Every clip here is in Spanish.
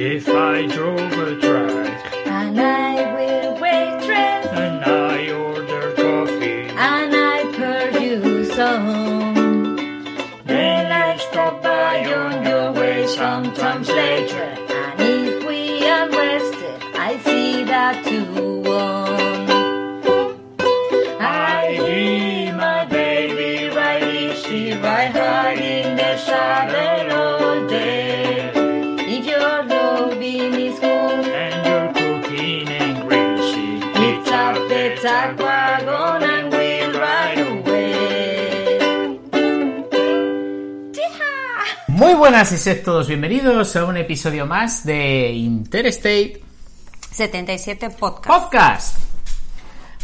If I drove a truck And I will waitress and I order coffee, and I you some. then I stop by on your way sometimes later. Muy buenas y sed todos bienvenidos a un episodio más de Interstate 77 podcast. Podcast.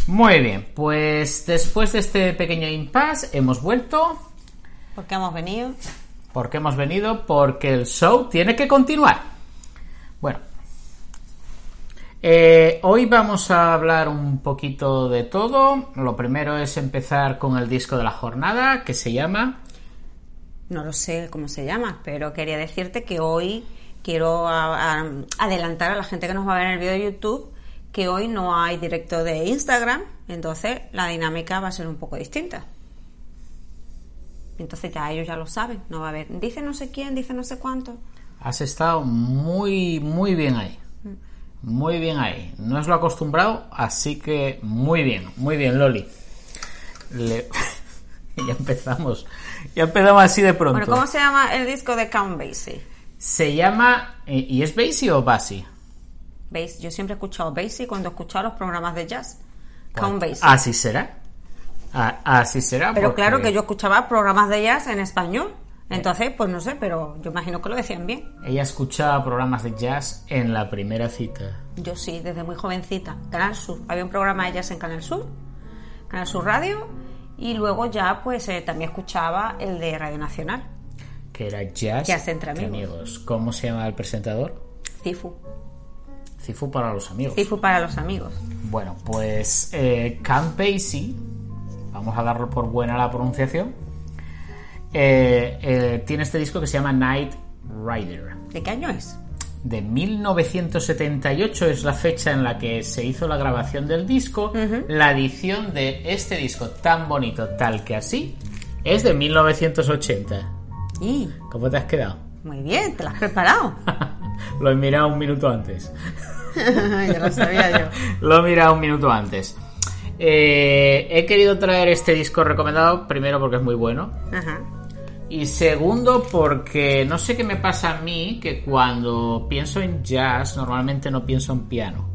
Muy bien, pues después de este pequeño impasse hemos vuelto. ¿Por qué hemos venido? ¿Por qué hemos venido? Porque el show tiene que continuar. Bueno, eh, hoy vamos a hablar un poquito de todo. Lo primero es empezar con el disco de la jornada que se llama No lo sé cómo se llama, pero quería decirte que hoy quiero a- a- adelantar a la gente que nos va a ver en el vídeo de YouTube que hoy no hay directo de Instagram, entonces la dinámica va a ser un poco distinta. Entonces ya ellos ya lo saben, no va a haber, dice no sé quién, dice no sé cuánto. Has estado muy, muy bien ahí. Muy bien ahí. No es lo acostumbrado, así que muy bien, muy bien, Loli. Le- ya empezamos. Ya empezamos así de pronto. Bueno, ¿cómo se llama el disco de Count Basie? Se llama. eh, ¿Y es Basie o Basie? Bass, yo siempre he escuchado Basie cuando he escuchado los programas de jazz. Count Basie. Así será. Ah, así será. Pero porque claro que yo escuchaba programas de jazz en español. Entonces, pues no sé, pero yo imagino que lo decían bien. Ella escuchaba programas de jazz en la primera cita. Yo sí, desde muy jovencita. Canal Sur. Había un programa de jazz en Canal Sur. Canal Sur Radio. Y luego ya, pues eh, también escuchaba el de Radio Nacional. Que era jazz. Jazz entre amigos. ¿Cómo se llama el presentador? Cifu. Cifu para los amigos. Cifu para los amigos. Bueno, pues eh, Basie, vamos a darlo por buena la pronunciación, eh, eh, tiene este disco que se llama Night Rider. ¿De qué año es? De 1978 es la fecha en la que se hizo la grabación del disco. La edición de este disco tan bonito, tal que así, es de 1980. Y ¿Cómo te has quedado? muy bien, te lo has preparado. Lo he mirado un minuto antes. ya lo sabía yo. Lo he mirado un minuto antes. Eh, he querido traer este disco recomendado, primero porque es muy bueno. Ajá. Y segundo porque no sé qué me pasa a mí, que cuando pienso en jazz normalmente no pienso en piano.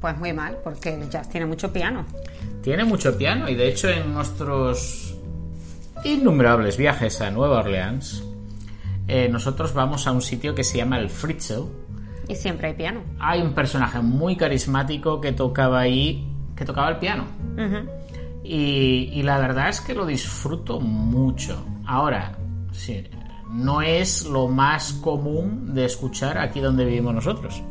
Pues muy mal, porque el jazz tiene mucho piano. Tiene mucho piano y de hecho en nuestros innumerables viajes a Nueva Orleans, eh, nosotros vamos a un sitio que se llama el Fritzel. Y siempre hay piano. Hay un personaje muy carismático que tocaba ahí, que tocaba el piano. Y, y la verdad es que lo disfruto mucho. Ahora, sí, no es lo más común de escuchar aquí donde vivimos nosotros.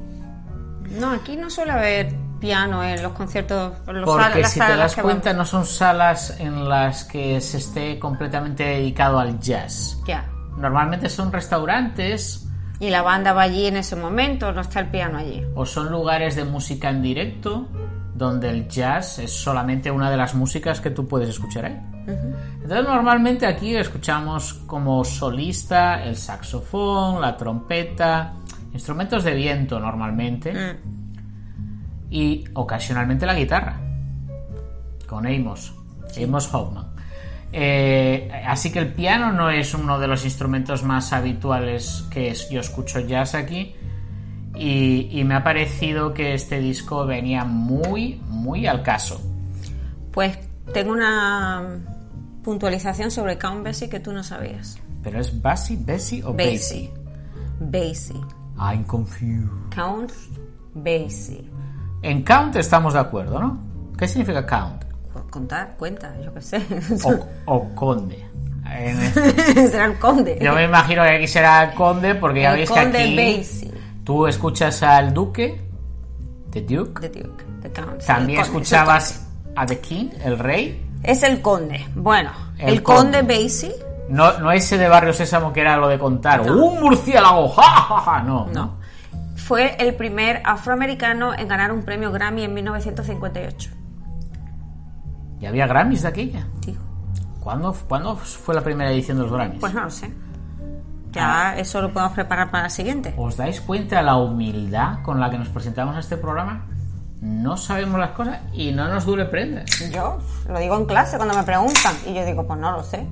No, aquí no suele haber piano en los conciertos. los Porque si te das cuenta, vamos. no son salas en las que se esté completamente dedicado al jazz. Ya. Normalmente son restaurantes Y la banda va allí en ese momento, no está el piano allí. o son lugares de música en directo donde el jazz es solamente una de las músicas que tú puedes escuchar ahí. Entonces normalmente aquí escuchamos como solista el saxofón, la trompeta, instrumentos de viento normalmente Mm. y ocasionalmente la guitarra con Amos, Amos Hoffman. Eh, así que el piano no es uno de los instrumentos más habituales que yo escucho jazz aquí y, y me ha parecido que este disco venía muy, muy al caso. Pues tengo una puntualización sobre Count Basie que tú no sabías. Pero es Basie, Bessie o Basie. Basie. Basie. I'm confused. Count Basie. En count estamos de acuerdo, ¿no? ¿Qué significa count? Contar, cuenta, yo qué sé. O, o conde. Este- Será el conde. Yo me imagino que aquí será conde porque ya veis conde que aquí Basie. Tú escuchas al duque, the duke, The Duke, the Count. sí, también conde, escuchabas a the king, el rey. Es el conde. Bueno, El el, conde. conde. Basie. no, no ese de Barrio Sésamo que era lo de contar, un murciélago, ja, ja, ja, no, No. fue el primer afroamericano en ganar un premio Grammy en 1958. ¿Y había Grammys de aquella? Tío, ¿Cuándo, ¿Cuándo fue la primera edición de los Grammys? pues no lo sé. Ya eso lo podemos preparar para la siguiente. ¿Os dais cuenta la humildad con la que nos presentamos a este programa? No sabemos las cosas y no nos dure prendas. Yo lo digo en clase cuando me preguntan y yo digo, pues no lo sé.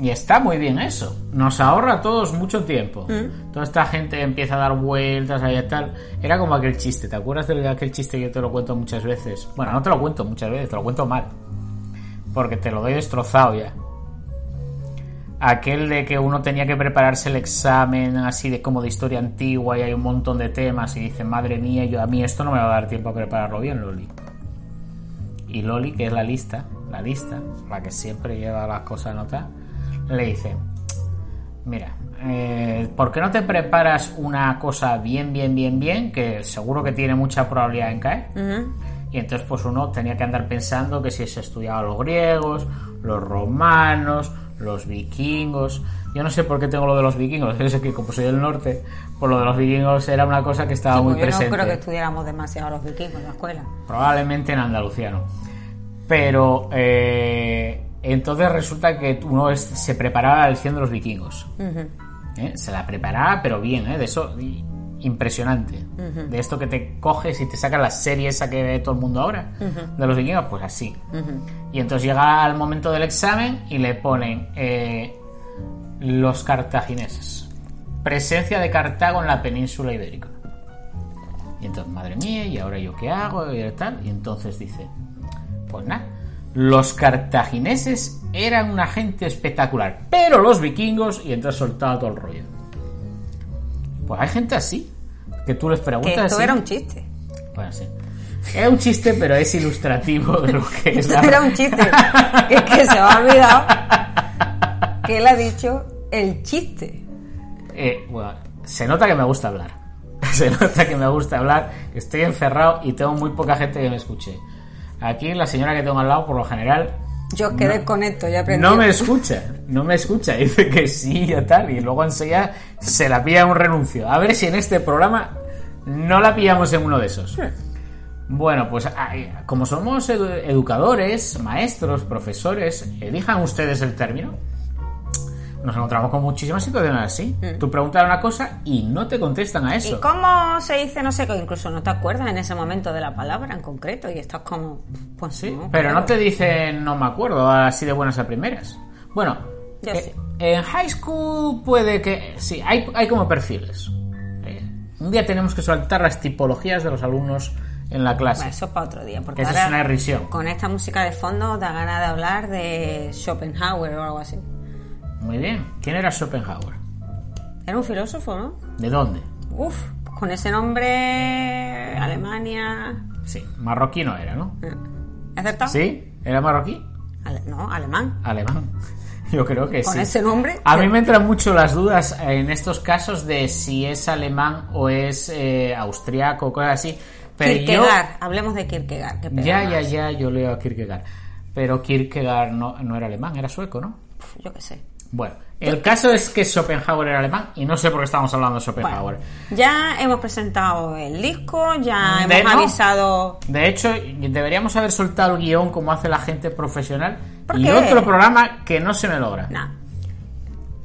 Y está muy bien eso. Nos ahorra a todos mucho tiempo. Mm. Toda esta gente empieza a dar vueltas ahí y tal. Era como aquel chiste. ¿Te acuerdas de aquel chiste que yo te lo cuento muchas veces? Bueno, no te lo cuento muchas veces, te lo cuento mal. Porque te lo doy destrozado ya. Aquel de que uno tenía que prepararse el examen así de como de historia antigua y hay un montón de temas y dice, madre mía, yo a mí esto no me va a dar tiempo a prepararlo bien, Loli. Y Loli, que es la lista, la lista, la que siempre lleva las cosas anotadas, le dice, mira, eh, ¿por qué no te preparas una cosa bien, bien, bien, bien, que seguro que tiene mucha probabilidad en caer? Y entonces pues uno tenía que andar pensando que si se estudiaba los griegos, los romanos, los vikingos. Yo no sé por qué tengo lo de los vikingos, es que como soy del norte, pues lo de los vikingos era una cosa que estaba Sí, muy yo presente. no creo que estudiáramos demasiado los vikingos en la escuela. Probablemente en andaluciano. Pero eh, entonces resulta que uno es- se preparaba al 100 de los vikingos. ¿eh? Se la preparaba, pero bien, ¿eh? de eso impresionante. De esto que te coges y te sacas la serie esa que ve todo el mundo ahora, de los vikingos, pues así. Y entonces llega al momento del examen y le ponen eh, los cartagineses. Presencia de Cartago en la península ibérica. Y entonces, madre mía, ¿y ahora yo qué hago? Y tal. Y entonces dice, pues nada, los cartagineses eran una gente espectacular, pero los vikingos, y entonces soltaba todo el rollo. Pues hay gente así, que tú les Que preguntas. esto así. era un chiste. Bueno, sí. Era un chiste, pero es ilustrativo de lo que es Esto la... era un chiste. Que es que se me ha olvidado que él ha dicho el chiste. Eh, bueno, se nota que me gusta hablar. Se nota que me gusta hablar, que estoy encerrado y tengo muy poca gente que me escuche. Aquí la señora que tengo al lado, por lo general, Yo quedé No. con esto, ya aprendí. no me escucha. No me escucha. Dice que sí y tal. Y luego enseguida se la pilla un renuncio. A ver si en este programa no la pillamos en uno de esos. Bueno, pues ay, como somos edu- educadores, maestros, profesores, elijan ustedes el término. Nos encontramos con muchísimas situaciones así. Tú preguntas una cosa y no te contestan a ¿Y eso. cómo se dice no sé qué? Incluso no te acuerdas en ese momento de la palabra en concreto y estás como, pues Sí, no, pero no te dicen no me acuerdo así de buenas a primeras. Bueno, Yo eh, sí. en high school puede que sí, hay, hay como perfiles. Eh, un día tenemos que soltar las tipologías de los alumnos en la clase. Bueno, eso es para otro día, porque Eso es ahora una irrisión. con esta música de fondo da ganas de hablar de Schopenhauer o algo así. Muy bien. ¿Quién era Schopenhauer? Era un filósofo, ¿no? ¿De dónde? Uf, con ese nombre, Alemania... Sí, marroquí no era, ¿no? ¿He acertado? ¿Sí? ¿Era marroquí? Ale- no, alemán. Alemán. Yo creo que Con sí. ese nombre. A mí me entran mucho las dudas en estos casos de si es alemán o es eh, austriaco o cosas así. Pero yo, Kierkegaard, hablemos de Kierkegaard. que ya, ya, ya, yo leo a Kierkegaard. Pero Kierkegaard no, no era alemán, era sueco, ¿no? Yo qué sé. Bueno, el caso es que Schopenhauer era alemán y no sé por qué estamos hablando de Bueno, Schopenhauer. ya hemos presentado el disco, ya De hemos no. avisado... De hecho, deberíamos haber soltado el guion como hace la gente profesional ¿Por y qué? otro programa que no se me logra. Nah,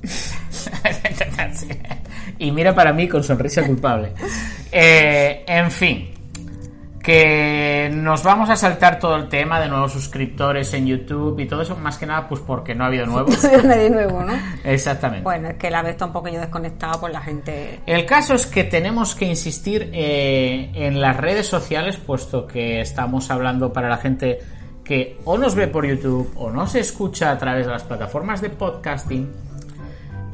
y mira para mí con sonrisa culpable. Eh, en fin, que nos vamos a saltar todo el tema de nuevos suscriptores en YouTube y todo eso, más que nada pues porque no ha habido nuevos. no soy nadie nuevo, ¿no? Exactamente. Bueno, es que la vez está un poquillo desconectada por la gente... El caso es que tenemos que insistir eh, en las redes sociales, puesto que estamos hablando para la gente que o nos ve por YouTube o nos escucha a través de las plataformas de podcasting.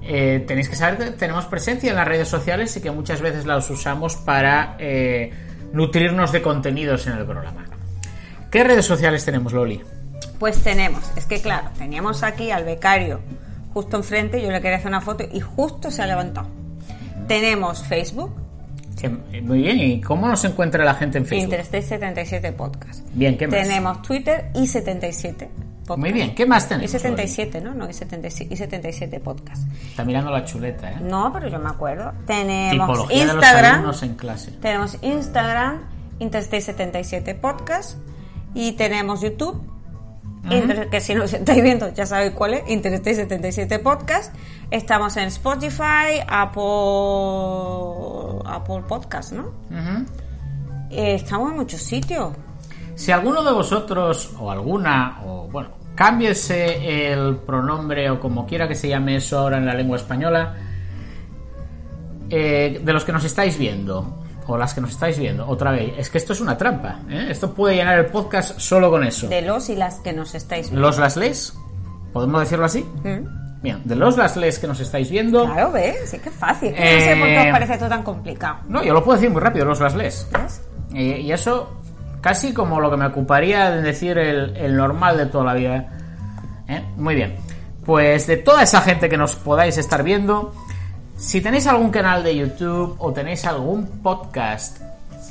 Eh, tenéis que saber que tenemos presencia en las redes sociales y que muchas veces las usamos para eh, nutrirnos de contenidos en el programa. ¿Qué redes sociales tenemos, Loli? Pues tenemos, es que claro, teníamos aquí al becario justo enfrente, yo le quería hacer una foto y justo se ha levantado. Tenemos Facebook, Muy bien, ¿y cómo nos encuentra la gente en Facebook? Interstate 77 Podcast. Bien, ¿qué más? Tenemos Twitter y 77. Podcast. Muy bien, ¿qué más Y tenemos? 77, ¿no? No, y 77, y 77 podcast. Está mirando la chuleta, ¿eh? No, pero yo me acuerdo. Tenemos Tipología de los Instagram. alumnos en clase. Tenemos Instagram, Interstate77 Podcast. Y tenemos YouTube. Inter- que si nos estáis viendo ya sabéis cuál es, Interstate77 Podcast. Estamos en Spotify, Apple, Apple Podcast, ¿no? Eh, estamos en muchos sitios. Si alguno de vosotros, o alguna, o bueno, cámbiese el pronombre o como quiera que se llame eso ahora en la lengua española, eh, de los que nos estáis viendo, o las que nos estáis viendo, otra vez, es que esto es una trampa, ¿eh? Esto puede llenar el podcast solo con eso. De los y las que nos estáis viendo. Los las les, ¿podemos decirlo así? ¿Mm? Bien, de los las les que nos estáis viendo, Claro, ¿ves? Sí que fácil. que No sé por qué Eh, os parece esto tan complicado. no, yo lo puedo decir muy rápido, los las les. ¿Ves? Y, y eso casi como lo que me ocuparía de decir el, normal de toda la vida. ¿Eh? Muy bien. Pues de toda esa gente que nos podáis estar viendo, si tenéis algún canal de YouTube o tenéis algún podcast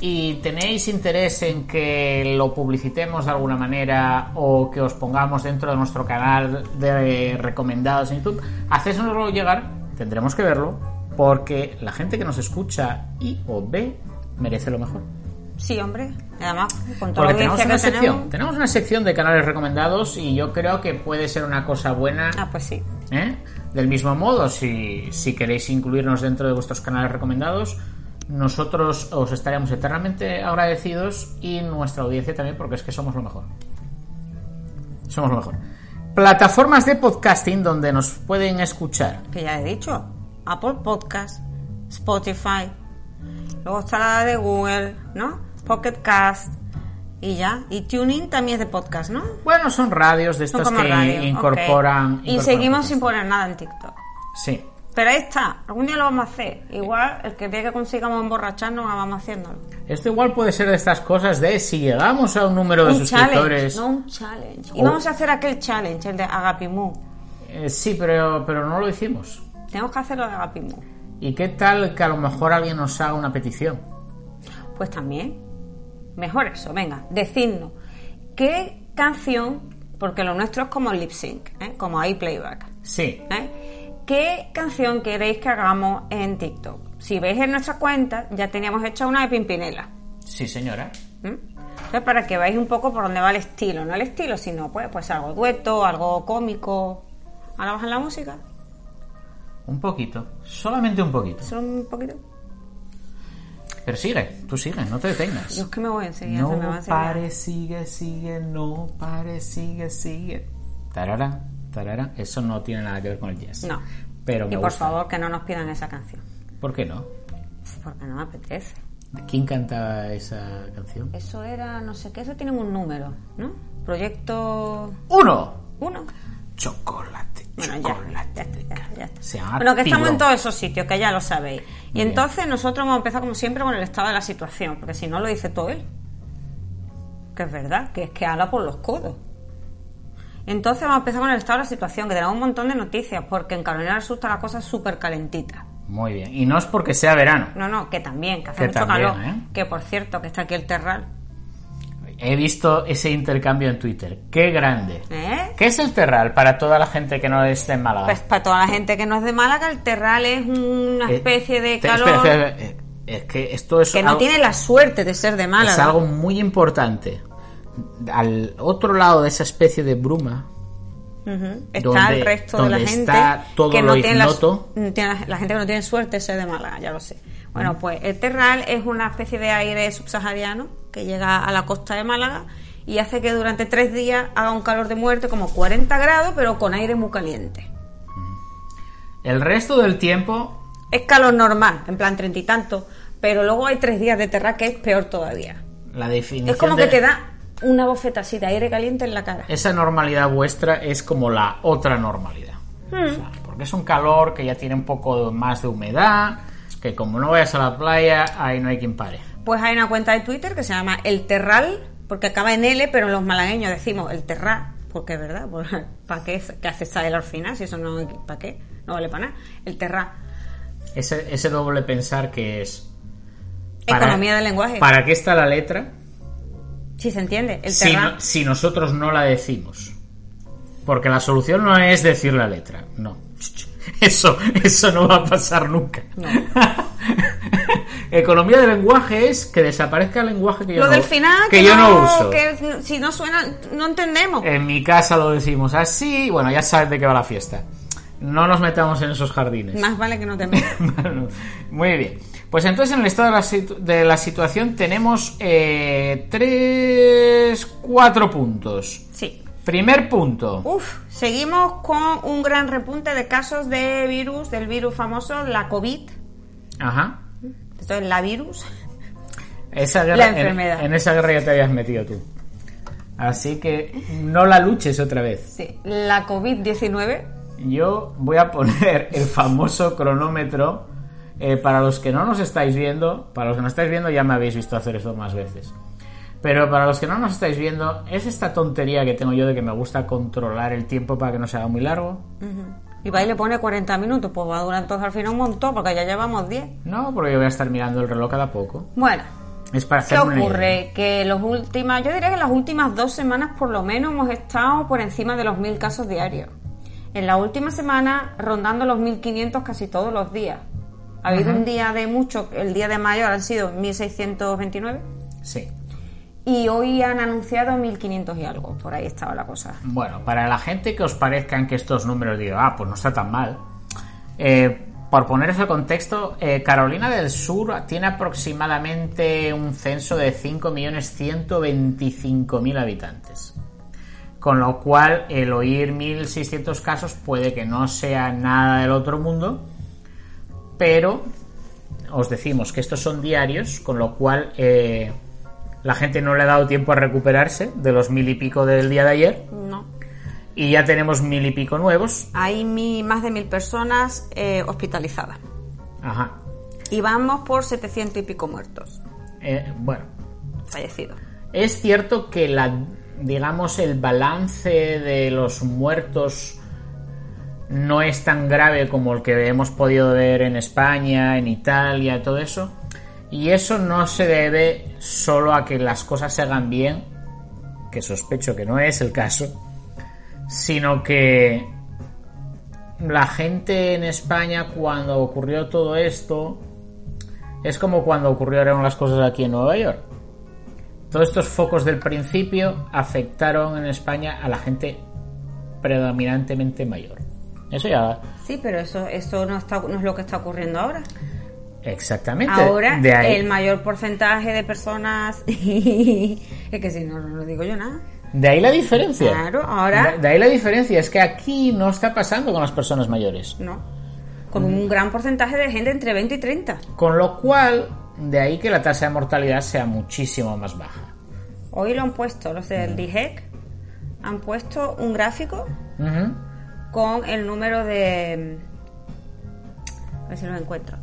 y tenéis interés en que lo publicitemos de alguna manera o que os pongamos dentro de nuestro canal de recomendados en YouTube, hacésnoslo llegar, tendremos que verlo, porque la gente que nos escucha y o ve merece lo mejor. Sí, hombre. Además, con toda Porque la tenemos una que sección, tenemos. tenemos una sección de canales recomendados y yo creo que puede ser una cosa buena. Ah, pues sí. ¿eh? Del mismo modo, si, si queréis incluirnos dentro de vuestros canales recomendados, nosotros os estaremos eternamente agradecidos y nuestra audiencia también, porque es que somos lo mejor. Somos lo mejor. Plataformas de podcasting donde nos pueden escuchar. Que ya he dicho. Apple Podcast, Spotify. Luego está la de Google, ¿no? Pocket Cast. Y ya. Y Tuning también es de podcast, ¿no? Bueno, son radios de estas que radio, incorporan. Y incorporan seguimos podcast. sin poner nada en TikTok. Sí. Pero ahí está. Algún día lo vamos a hacer. Igual, el que día que consigamos emborracharnos, vamos haciéndolo. Esto igual puede ser de estas cosas de si llegamos a un número de Un suscriptores. challenge, no un challenge. Y vamos a hacer aquel challenge, el de Agapimu. Eh, sí, pero, pero no lo hicimos. Tenemos que hacerlo de Agapimu. ¿Y qué tal que a lo mejor alguien nos haga una petición? Pues también. Mejor eso, venga, decidnos. ¿Qué canción, porque lo nuestro es como lip sync, ¿eh? como ahí playback, Sí. ¿eh? ¿qué canción queréis que hagamos en TikTok? Si veis en nuestra cuenta, ya teníamos hecha una de Pimpinela. Sí, señora. ¿m? Entonces, para que veáis un poco por dónde va el estilo, no el estilo, sino pues, pues algo dueto, algo cómico. ¿Ahora bajan la música? Un poquito. Solamente un poquito. Solo un poquito. Pero sigue, tú sigue, no te detengas. Yo es que me voy enseguida, no se me va a pare, sigue, sigue, no pare, sigue, sigue. Tarara, tarara. Eso no tiene nada que ver con el jazz. No. Pero me y por gusta. favor, que no nos pidan esa canción. ¿Por qué no? Porque no me apetece. ¿Quién cantaba esa canción? Eso era, no sé qué, eso tiene un número, ¿no? Proyecto ¡Uno! 1. Chocolate, Bueno, ya, ya ya, ya. Se Bueno, que estamos en todos esos sitios, que ya lo sabéis. Y Bien. entonces nosotros vamos a empezar como siempre con el estado de la situación, porque si no lo dice todo él. Que es verdad, que es que habla por los codos. Entonces vamos a empezar con el estado de la situación, que tenemos un montón de noticias, porque en Carolina del Sur está la cosa súper calentita. Muy bien. Y no es porque sea verano. No, no, que también, que hace Que mucho también, calor. ¿eh? Que por cierto, que está aquí el terral. He visto ese intercambio en Twitter. ¡Qué grande! ¿Eh? ¿Qué es el Terral para toda la gente que no esté en Málaga? Pues para toda la gente que no es de Málaga, el terral es una Eh, especie de calor espera, espera, eh, es que esto es que no tiene la suerte de ser de Málaga. es algo muy importante. Al otro lado de esa especie de bruma, Ujú. Está donde- el resto de la gente está todo que no lo tiene la, tiene la, la gente que no tiene suerte de ser de Málaga, ya lo sé. Mm. Bueno, pues el terral es una especie de aire subsahariano que llega a la costa de Málaga y hace que durante tres días haga un calor de muerte como 40 grados, pero con aire muy caliente. el resto del tiempo Es calor normal, en plan treinta y tanto, pero luego hay tres días de terral que es peor todavía. la definición Es como de que te da una bofeta así de aire caliente en la cara. esa normalidad vuestra es como la otra normalidad. Hmm. O sea, porque es un calor que ya tiene un poco más de humedad, que como no vayas a la playa, ahí no hay quien pare. Pues hay una cuenta de Twitter que se llama El Terral, porque acaba en L, pero los malagueños decimos El Terral, porque es verdad, ¿para qué, qué hace L al final? Si eso no, ¿para qué? No vale para nada. El Terral. Ese, ese doble pensar que es... Economía del lenguaje. ¿Para qué está la letra Si se entiende, El si, no- si nosotros no la decimos? Porque la solución no es decir la letra, no. Eso, eso no va a pasar nunca. Economía del lenguaje es que desaparezca el lenguaje que yo, Lo no, del final, que yo no uso. que si no suena, no entendemos. En mi casa lo decimos así, bueno, ya sabes de qué va la fiesta. No nos metamos en esos jardines. Más vale que no te metas. Muy bien. Pues entonces en el estado de la, situ- de la situación tenemos eh, tres, cuatro puntos. Sí. Primer punto. Uf, seguimos con un gran repunte de casos de virus, del virus famoso, la COVID. Ajá. Esto es la virus. Esa guerra, La en- enfermedad. En, esa guerra ya te habías metido tú. Así que no la luches otra vez. Sí, la COVID-19. Yo voy a poner el famoso cronómetro. eh, para los que no nos estáis viendo, para los que no estáis viendo ya me habéis visto hacer esto más veces. Pero para los que no nos estáis viendo, es esta tontería que tengo yo de que me gusta controlar el tiempo para que no se haga muy largo. Y va y le pone 40 minutos, pues va a durar entonces al final un montón, porque ya llevamos 10. No, porque yo voy a estar mirando el reloj cada poco. Bueno, Es para ¿qué ocurre? Que los últimas, yo diría que las últimas dos semanas por lo menos hemos estado por encima de los 1000 casos diarios. En la última semana rondando los 1500 casi todos los días. Ha habido un día de mucho, el día de mayo han sido 1629 Sí. Y hoy han anunciado 1500 y algo, por ahí estaba la cosa. Bueno, para la gente que os parezcan que estos números diga, ah, pues no está tan mal. eh, por poner ese contexto, eh, Carolina del Sur tiene aproximadamente un censo de 5.125.000 habitantes. Con lo cual, el oír 1.600 casos puede que no sea nada del otro mundo, pero os decimos que estos son diarios, con lo cual eh, la gente no le ha dado tiempo a recuperarse de los mil y pico del día de ayer No. y ya tenemos mil y pico nuevos. Hay mi- más de mil personas eh, hospitalizadas Ajá. y vamos por 700 y pico muertos, Eh, bueno, fallecidos. es cierto que la, digamos, el balance de los muertos no es tan grave como el que hemos podido ver en España, en Italia, todo eso. Y eso no se debe solo a que las cosas se hagan bien, que sospecho que no es el caso, sino que la gente en España cuando ocurrió todo esto es como cuando ocurrieron las cosas aquí en Nueva York. Todos estos focos del principio afectaron en España a la gente predominantemente mayor. Eso ya Sí, pero eso, eso no, no es lo que está ocurriendo ahora. Exactamente. Ahora de ahí, el mayor porcentaje de personas... es que si no, no lo digo yo nada. de ahí la diferencia. Claro, ahora- De, de ahí la diferencia es que aquí no está pasando con las personas mayores. No. Con un gran porcentaje de gente entre 20 y 30. Con lo cual, de ahí que la tasa de mortalidad sea muchísimo más baja. Hoy lo han puesto, los del DIGEC, han puesto un gráfico con el número de... A ver si lo encuentro.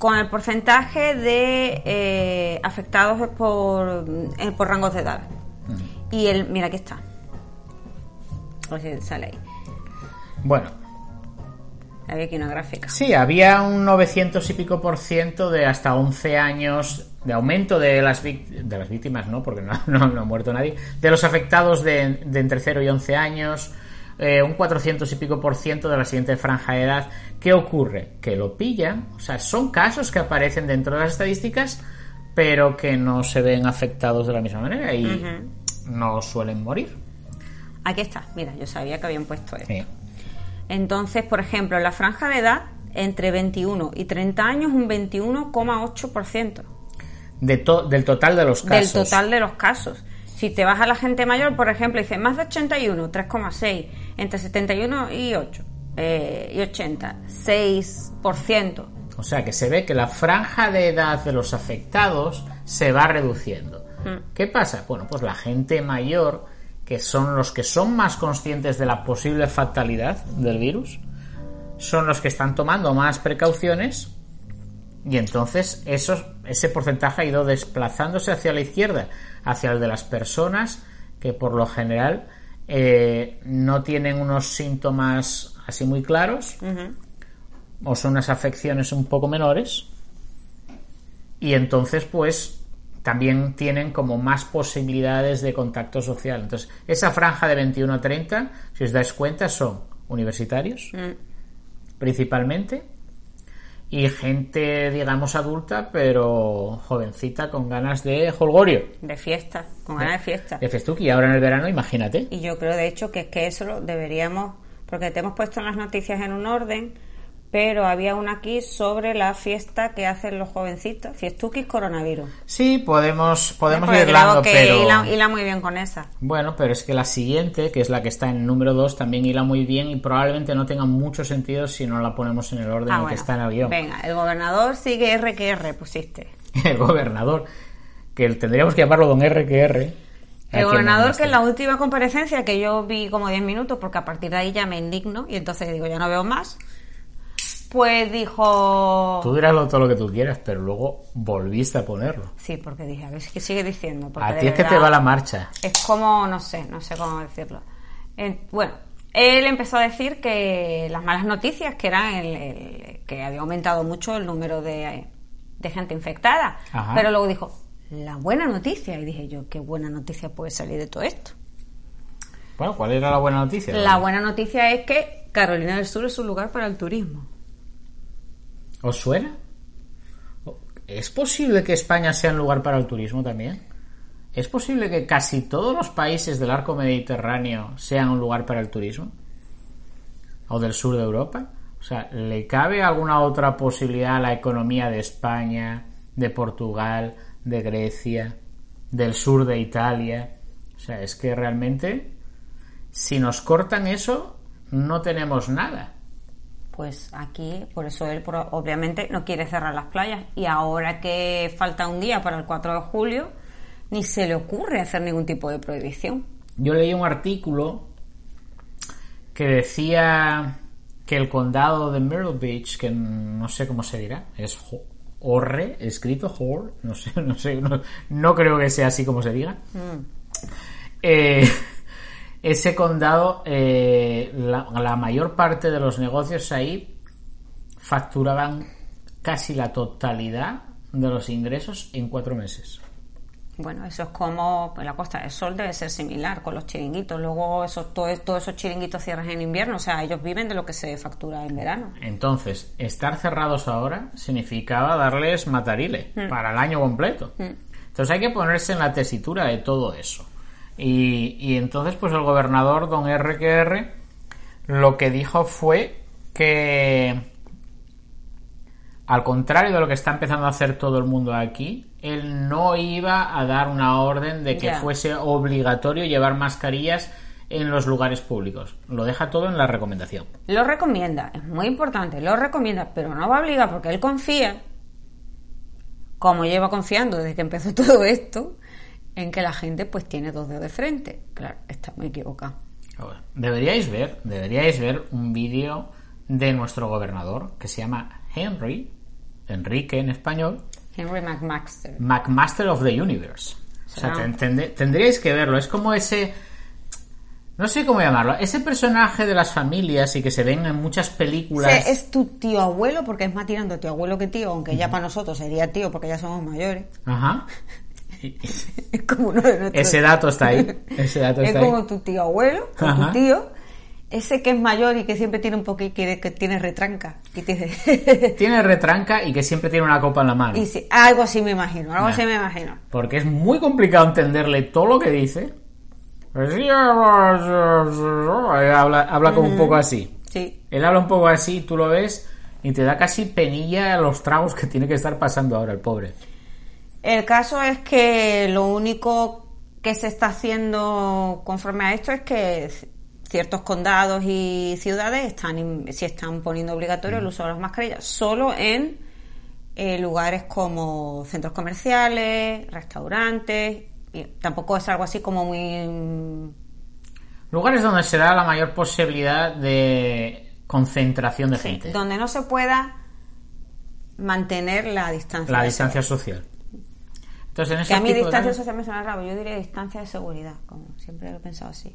Con el porcentaje de eh, afectados por, eh, por rangos de edad. Y el... Mira, aquí está. A ver si sale ahí. Bueno, Había aquí una gráfica. Sí, había un 900 y pico por ciento de hasta 11 años de aumento de las, de las víctimas, ¿no? Porque no, no, no ha muerto nadie. De los afectados de, de entre 0 y 11 años. Eh, un 400 y pico por ciento de la siguiente franja de edad. ¿Qué ocurre? Que lo pillan. O sea, son casos que aparecen dentro de las estadísticas, pero que no se ven afectados de la misma manera y no suelen morir. Aquí está. Mira, yo sabía que habían puesto esto. Sí. Entonces, por ejemplo, la franja de edad entre 21 y 30 años un 21,8% De to- del total de los casos. del total de los casos. Si te vas a la gente mayor, por ejemplo, dice más de 81, 3,6, entre 71 y 8 eh, y 80, 6%. O sea que se ve que la franja de edad de los afectados se va reduciendo. ¿Qué pasa? Bueno, pues la gente mayor, que son los que son más conscientes de la posible fatalidad del virus, son los que están tomando más precauciones y entonces eso, ese porcentaje ha ido desplazándose hacia la izquierda, hacia el de las personas que por lo general eh, no tienen unos síntomas así muy claros o son unas afecciones un poco menores y entonces pues también tienen como más posibilidades de contacto social. Entonces, esa franja de 21 a 30, si os dais cuenta, son universitarios, principalmente, y gente, digamos, adulta, pero jovencita con ganas de holgorio, De fiesta, con ganas de fiesta. de festuki. Y ahora en el verano, imagínate. Y yo creo, de hecho, que es que eso lo deberíamos, porque te hemos puesto en las noticias en un orden, pero había una aquí sobre la fiesta que hacen los jovencitos, Fiestuquis coronavirus. Sí, podemos, podemos Porque ir hilando, creo que pero... hila, hila muy bien con esa. Bueno, pero es que la siguiente, que es la que está en número 2, también hila muy bien y probablemente no tenga mucho sentido si no la ponemos en el orden Ah, en bueno. que está en el guion. Venga, el gobernador sigue R que R, pusiste. El gobernador, que tendríamos que llamarlo don RQR. El gobernador que en la última comparecencia, que yo vi como 10 minutos, porque a partir de ahí ya me indigno, y entonces digo, ya no veo más, pues dijo... Tú dirás todo lo que tú quieras, pero luego volviste a ponerlo. Sí, porque dije, a ver si sigue diciendo. Porque A ti es que te va la marcha. Es como, no sé, no sé cómo decirlo. En- bueno, él empezó a decir que las malas noticias, que eran el, el- que había aumentado mucho el número de, de gente infectada. Ajá. Pero luego dijo, la buena noticia. Y dije yo, qué buena noticia puede salir de todo esto. Bueno, ¿cuál era la buena noticia? La buena noticia es que Carolina del Sur es un lugar para el turismo. ¿Os suena? ¿Es posible que España sea un lugar para el turismo también? ¿Es posible que casi todos los países del arco mediterráneo sean un lugar para el turismo? ¿O del sur de Europa? O sea, ¿le cabe alguna otra posibilidad a la economía de España, de Portugal, de Grecia, del sur de Italia? O sea, es que realmente, si nos cortan eso, no tenemos nada. Pues aquí, por eso él obviamente no quiere cerrar las playas. Y ahora que falta un día para el 4 de julio, ni se le ocurre hacer ningún tipo de prohibición. Yo leí un artículo que decía que el condado de Myrtle Beach, que no sé cómo se dirá, es Ho- Horre, escrito Hor, no sé, no sé, no, no creo que sea así como se diga. Eh, ese condado, eh, la, la mayor parte de los negocios ahí facturaban casi la totalidad de los ingresos en cuatro meses. Bueno, eso es como en la Costa del Sol debe ser similar con los chiringuitos. Luego todo- todos esos chiringuitos cierran en invierno. O sea, ellos viven de lo que se factura en verano. Entonces, estar cerrados ahora significaba darles matarile para el año completo. Entonces hay que ponerse en la tesitura de todo eso. Y, y entonces, pues el gobernador, don RQR, lo que dijo fue que, al contrario de lo que está empezando a hacer todo el mundo aquí, él no iba a dar una orden de que fuese obligatorio llevar mascarillas en los lugares públicos. Lo deja todo en la recomendación. Lo recomienda, es muy importante, lo recomienda, pero no va a obligar porque él confía, como lleva confiando desde que empezó todo esto, en que la gente pues tiene dos dedos de frente. Claro, está muy equivocado. Deberíais ver, deberíais ver un vídeo de nuestro gobernador que se llama Henry, Enrique en español, Henry McMaster. McMaster of the Universe. O sea, ten- tende- tendríais que verlo. Es como ese, no sé cómo llamarlo, ese personaje de las familias y que se ven en muchas películas. Es tu tío abuelo, porque es más tirando tío abuelo que tío, aunque ya para nosotros sería tío porque ya somos mayores. Ajá. Es como uno de nuestros. Ese dato está ahí. Ese dato es como ahí. tu tío abuelo, o Ajá. tu tío, ese que es mayor y que siempre tiene un poquito, que, que tiene retranca. Que tiene... Tiene retranca y que siempre tiene una copa en la mano. y sí, algo así me imagino, algo así me imagino. Porque es muy complicado entenderle todo lo que dice. Habla, habla como un poco así. Sí. Él habla un poco así, tú lo ves y te da casi penilla los tragos que tiene que estar pasando ahora el pobre. El caso es que lo único que se está haciendo conforme a esto es que ciertos condados y ciudades están sí están poniendo obligatorio el uso de las mascarillas solo en eh, lugares como centros comerciales, restaurantes. Y tampoco es algo así como muy mm, Lugares donde se da la mayor posibilidad de concentración de sí, gente. donde no se pueda mantener la distancia. La distancia social. Entonces, en Que a mí de distancia casos- social me suena raro, yo diría distancia de seguridad, como siempre lo he pensado así.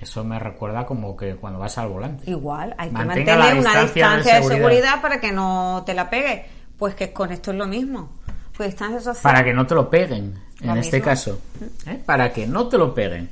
Eso me recuerda como que cuando vas al volante. Igual, hay que Mantenga mantener la una distancia de distancia de seguridad. seguridad. para que no te la pegue. Pues que con esto es lo mismo. Pues distancia social. Para que no te lo peguen, en Lo este mismo. caso. ¿eh? Para que no te lo peguen.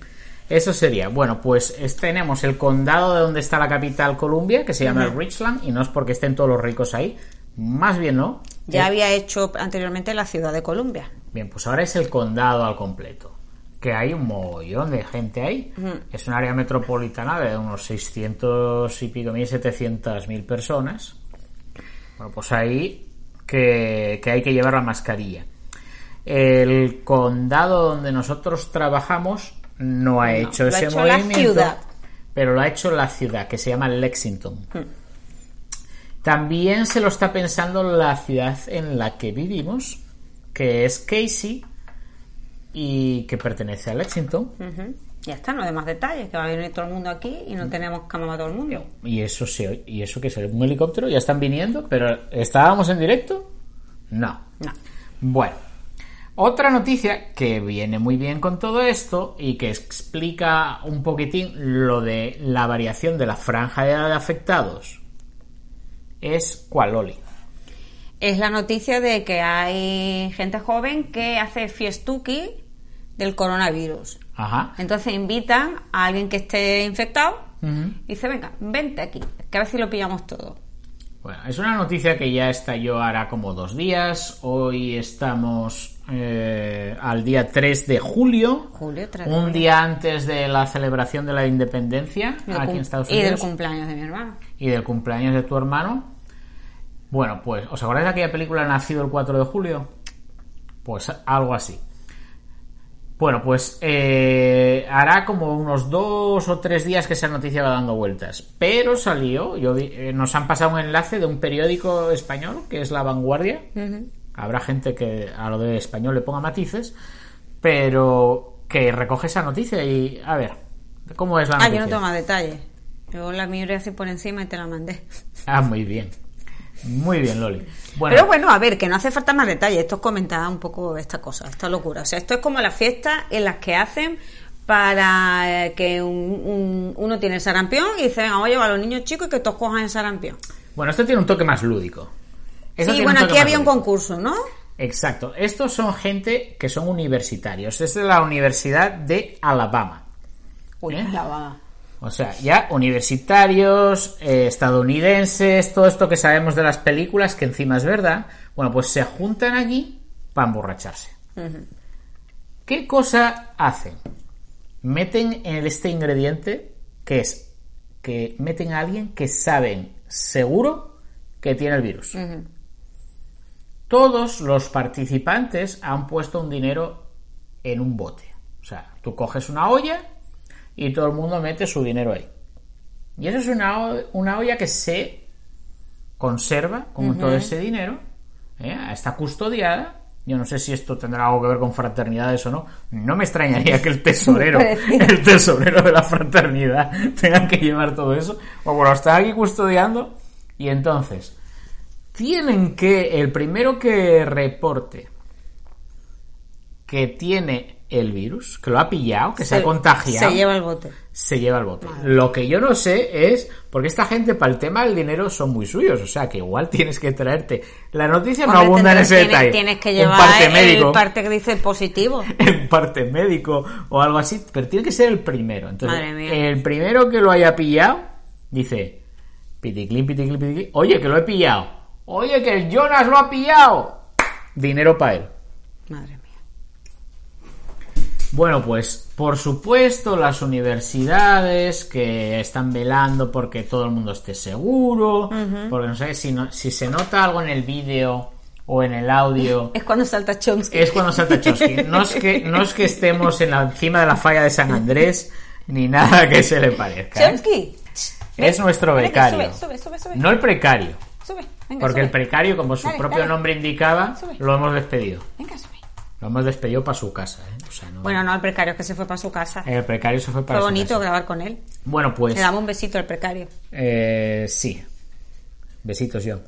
Eso sería. Bueno, pues es- tenemos el condado de donde está la capital Columbia, que se llama Richland, y no es porque estén todos los ricos ahí. Más bien no. Ya Eh, había hecho anteriormente la ciudad de Columbia. Bien, pues ahora es el condado al completo. Que hay un mogollón de gente ahí. Es un área metropolitana de unos 600 y pico mil, 700 mil personas. Bueno, pues ahí que, que hay que llevar la mascarilla. El condado donde nosotros trabajamos no ha hecho lo ha ese hecho la movimiento. ciudad. Pero lo ha hecho la ciudad, que se llama Lexington. También se lo está pensando la ciudad en la que vivimos, que es Casey y que pertenece a Lexington. Ujú. Ya está, no hay más detalles, que va a venir todo el mundo aquí y no tenemos cama para todo el mundo. Y eso se y eso que es un helicóptero, ya están viniendo, pero ¿estábamos en directo? No. No. Bueno, otra noticia que viene muy bien con todo esto y que explica un poquitín lo de la variación de la franja de edad de afectados es cuál, Oli. Es la noticia de que hay gente joven que hace fiestuki del coronavirus. Ajá. Entonces invitan a alguien que esté infectado y dice, venga, vente aquí, que a ver si lo pillamos todo. Bueno, es una noticia que ya estalló hará como dos días. Hoy estamos eh, al día 3 de julio. Julio, 3 de Un julio. día antes de la celebración de la independencia aquí en Estados y del Unidos. cumpleaños de mi hermano. y del cumpleaños de tu hermano. Bueno, pues, ¿os acordáis de aquella película Nacido el 4 de julio? Pues algo así. Bueno, pues eh, hará como unos dos o tres días que esa noticia va dando vueltas. Pero salió, yo vi- eh, nos han pasado un enlace de un periódico español, que es La Vanguardia. Habrá gente que a lo de español le ponga matices, pero que recoge esa noticia y, a ver, ¿cómo es la Ah, noticia? yo no tengo más detalles. Yo la miré así por encima y te la mandé. Ah, muy bien. Muy bien, Loli. Bueno, Pero bueno, a ver, que no hace falta más detalles. Esto es comentar un poco esta cosa, esta locura. O sea, esto es como las fiestas en las que hacen para eh, que un- un- uno tiene el sarampión y dice, venga, vamos a llevar a los niños chicos y que todos cojan el sarampión. bueno, esto tiene un toque más lúdico. Esto sí, bueno, aquí había un concurso, ¿no? Exacto. Estos son gente que son universitarios. Es de la Universidad de Alabama. Uy, ¿Eh? la va. O sea, ya universitarios, eh, estadounidenses, todo esto que sabemos de las películas, que encima es verdad, bueno, pues se juntan aquí para emborracharse. ¿Qué cosa hacen? Meten en este ingrediente que es que meten a alguien que saben seguro que tiene el virus. Todos los participantes han puesto un dinero en un bote. O sea, tú coges una olla y todo el mundo mete su dinero ahí. Y eso es una, una olla que se conserva con todo ese dinero, ¿eh? está custodiada. Yo no sé si esto tendrá algo que ver con fraternidades o no. No me extrañaría que el tesorero, el tesorero de la fraternidad, tenga que llevar todo eso. O bueno, está aquí custodiando. Y entonces, tienen que, el primero que reporte que tiene el virus, que lo ha pillado, que se, ha contagiado, Se lleva el bote. se lleva el bote. Lo que yo no sé es, porque esta gente para el tema del dinero son muy suyos, o sea que igual tienes que traerte. La noticia no abunda en ese tienes, detalle. Tienes que Un llevar parte el médico, parte que dice positivo. en parte médico o algo así, pero tiene que ser el primero. Entonces, Madre mía. el primero que lo haya pillado, dice, piticlin, piticlin, piticlin, oye, que lo he pillado. Oye, que el Jonas lo ha pillado. Dinero para él. Madre. Bueno, pues por supuesto las universidades que están velando porque todo el mundo esté seguro, porque no sé si, no- si se nota algo en el vídeo o en el audio, Es cuando salta Chomsky. es cuando salta Chomsky. No es que, no es que estemos en la, encima de la falla de San Andrés ni nada que se le parezca. ¿eh? Chomsky. Es nuestro becario, Sube, sube, sube, sube. no el precario, Sube, venga, porque el precario, como su Dale, propio dale. nombre indicaba, lo hemos despedido. Venga, sube. Lo hemos despedido para su casa. ¿eh? O sea, no- Bueno, no, el precario es que se fue para su casa. el precario se fue para Fue su bonito casa. grabar con él. Bueno, pues Le damos un besito al precario. eh, sí. Besitos yo.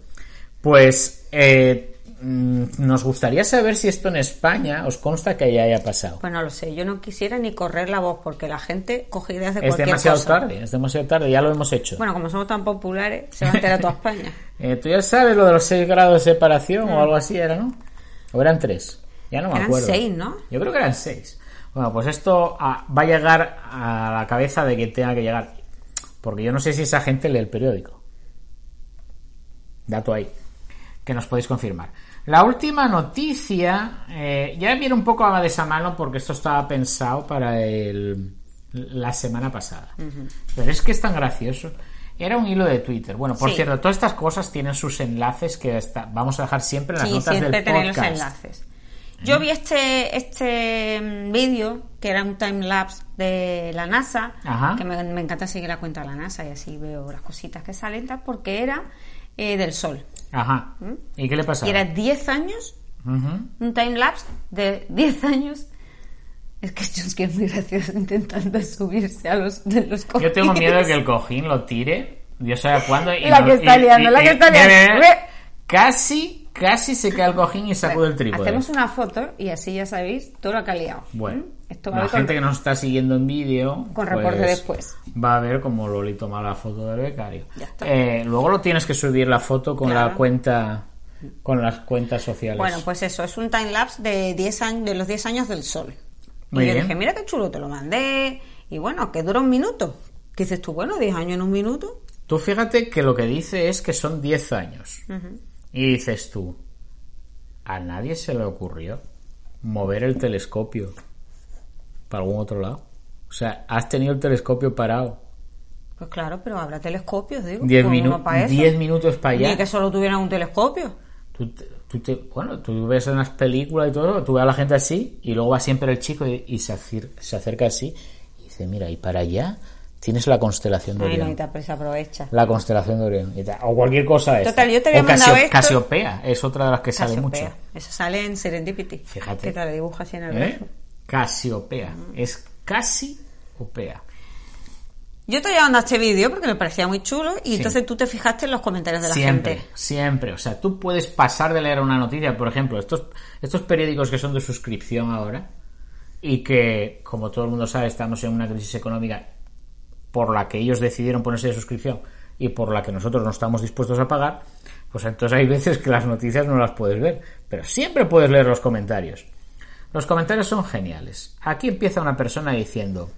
Pues eh, mm, nos gustaría saber si esto en España os consta que ya haya pasado. Pues no lo sé, yo no quisiera ni correr la voz porque la gente coge ideas de es cualquier demasiado cosa. tarde, es demasiado tarde, ya lo hemos hecho. Bueno, como somos tan populares, se va a enterar toda España. Eh, Tú ya sabes lo de los 6 grados de separación Mm. o algo así era, ¿no? ¿O eran tres? Ya no me Eran acuerdo. seis, ¿no? Yo creo que eran seis. Bueno, pues esto ah, va a llegar a la cabeza de que tenga que llegar. Porque yo no sé si esa gente lee el periódico. Dato ahí. Que nos podéis confirmar. La última noticia eh, ya viene un poco a de esa mano porque esto estaba pensado para el, la semana pasada. Pero es que es tan gracioso. Era un hilo de Twitter. Bueno, por Sí. cierto, todas estas cosas tienen sus enlaces que está- vamos a dejar siempre en las Sí, notas siempre del tenéis los podcast. enlaces. Yo vi este, este mm, vídeo, que era un time-lapse de la NASA, Ajá. que me, me encanta seguir la cuenta de la NASA y así veo las cositas que salen, tal, porque era eh, del Sol. Ajá. ¿Y qué le pasaba? ¿Mm? Y era 10 años, Ujú. un time-lapse de 10 años. Es que es que es muy gracioso intentando subirse a los, de los Yo tengo cojines. miedo de que el cojín lo tire. Dios sabe cuándo. y La no- que está liando, y- la que y- está mira, liando. Casi, casi se cae el cojín y sacude el trípode. Hacemos una foto y así ya sabéis todo lo que ha liado. Bueno, ¿Mm? Esto va la con- gente que nos está siguiendo en vídeo Con pues, reporte después. va a ver cómo Loli toma la foto del becario. Ya está. Eh, luego lo tienes que subir la foto con la cuenta con las cuentas sociales. Bueno, pues eso, es un time-lapse de 10 años, de los 10 años del sol. Muy y yo dije, mira qué chulo, te lo mandé. Y bueno, que dura un minuto. Que dices tú, bueno, 10 años en un minuto. Tú fíjate que lo que dice es que son 10 años. Y dices tú, a nadie se le ocurrió mover el telescopio para algún otro lado. O sea, has tenido el telescopio parado Pues claro, pero habrá telescopios, digo. 10 pues minu- uno pa' eso. 10 minutos para Ni allá. que solo tuvieran un telescopio. Tú te- tú te- bueno, tú ves en las películas y todo, tú ves a la gente así y luego va siempre el chico y, y se, se acerca así y dice, mira, y para allá tienes la constelación de Ay, no, Orión. y te se aprovecha. La constelación de Orión. O cualquier cosa esta. Total, yo te había O Casio- mandado esto. Casiopea, es otra de las que sale Casiopea. mucho. Eso sale en Serendipity. Fíjate. Que te lo dibuja así en el ¿Eh? brazo. Casiopea. Es Casiopea. Yo te había mandado este vídeo porque me parecía muy chulo y Sí. entonces tú te fijaste en los comentarios de la Siempre, gente. siempre. O sea, tú puedes pasar de leer una noticia, por ejemplo, estos, estos periódicos que son de suscripción ahora y que, como todo el mundo sabe, estamos en una crisis económica por la que ellos decidieron ponerse de suscripción y por la que nosotros no estamos dispuestos a pagar, pues entonces hay veces que las noticias no las puedes ver, pero siempre puedes leer los comentarios. Los comentarios son geniales. Aquí empieza una persona diciendo,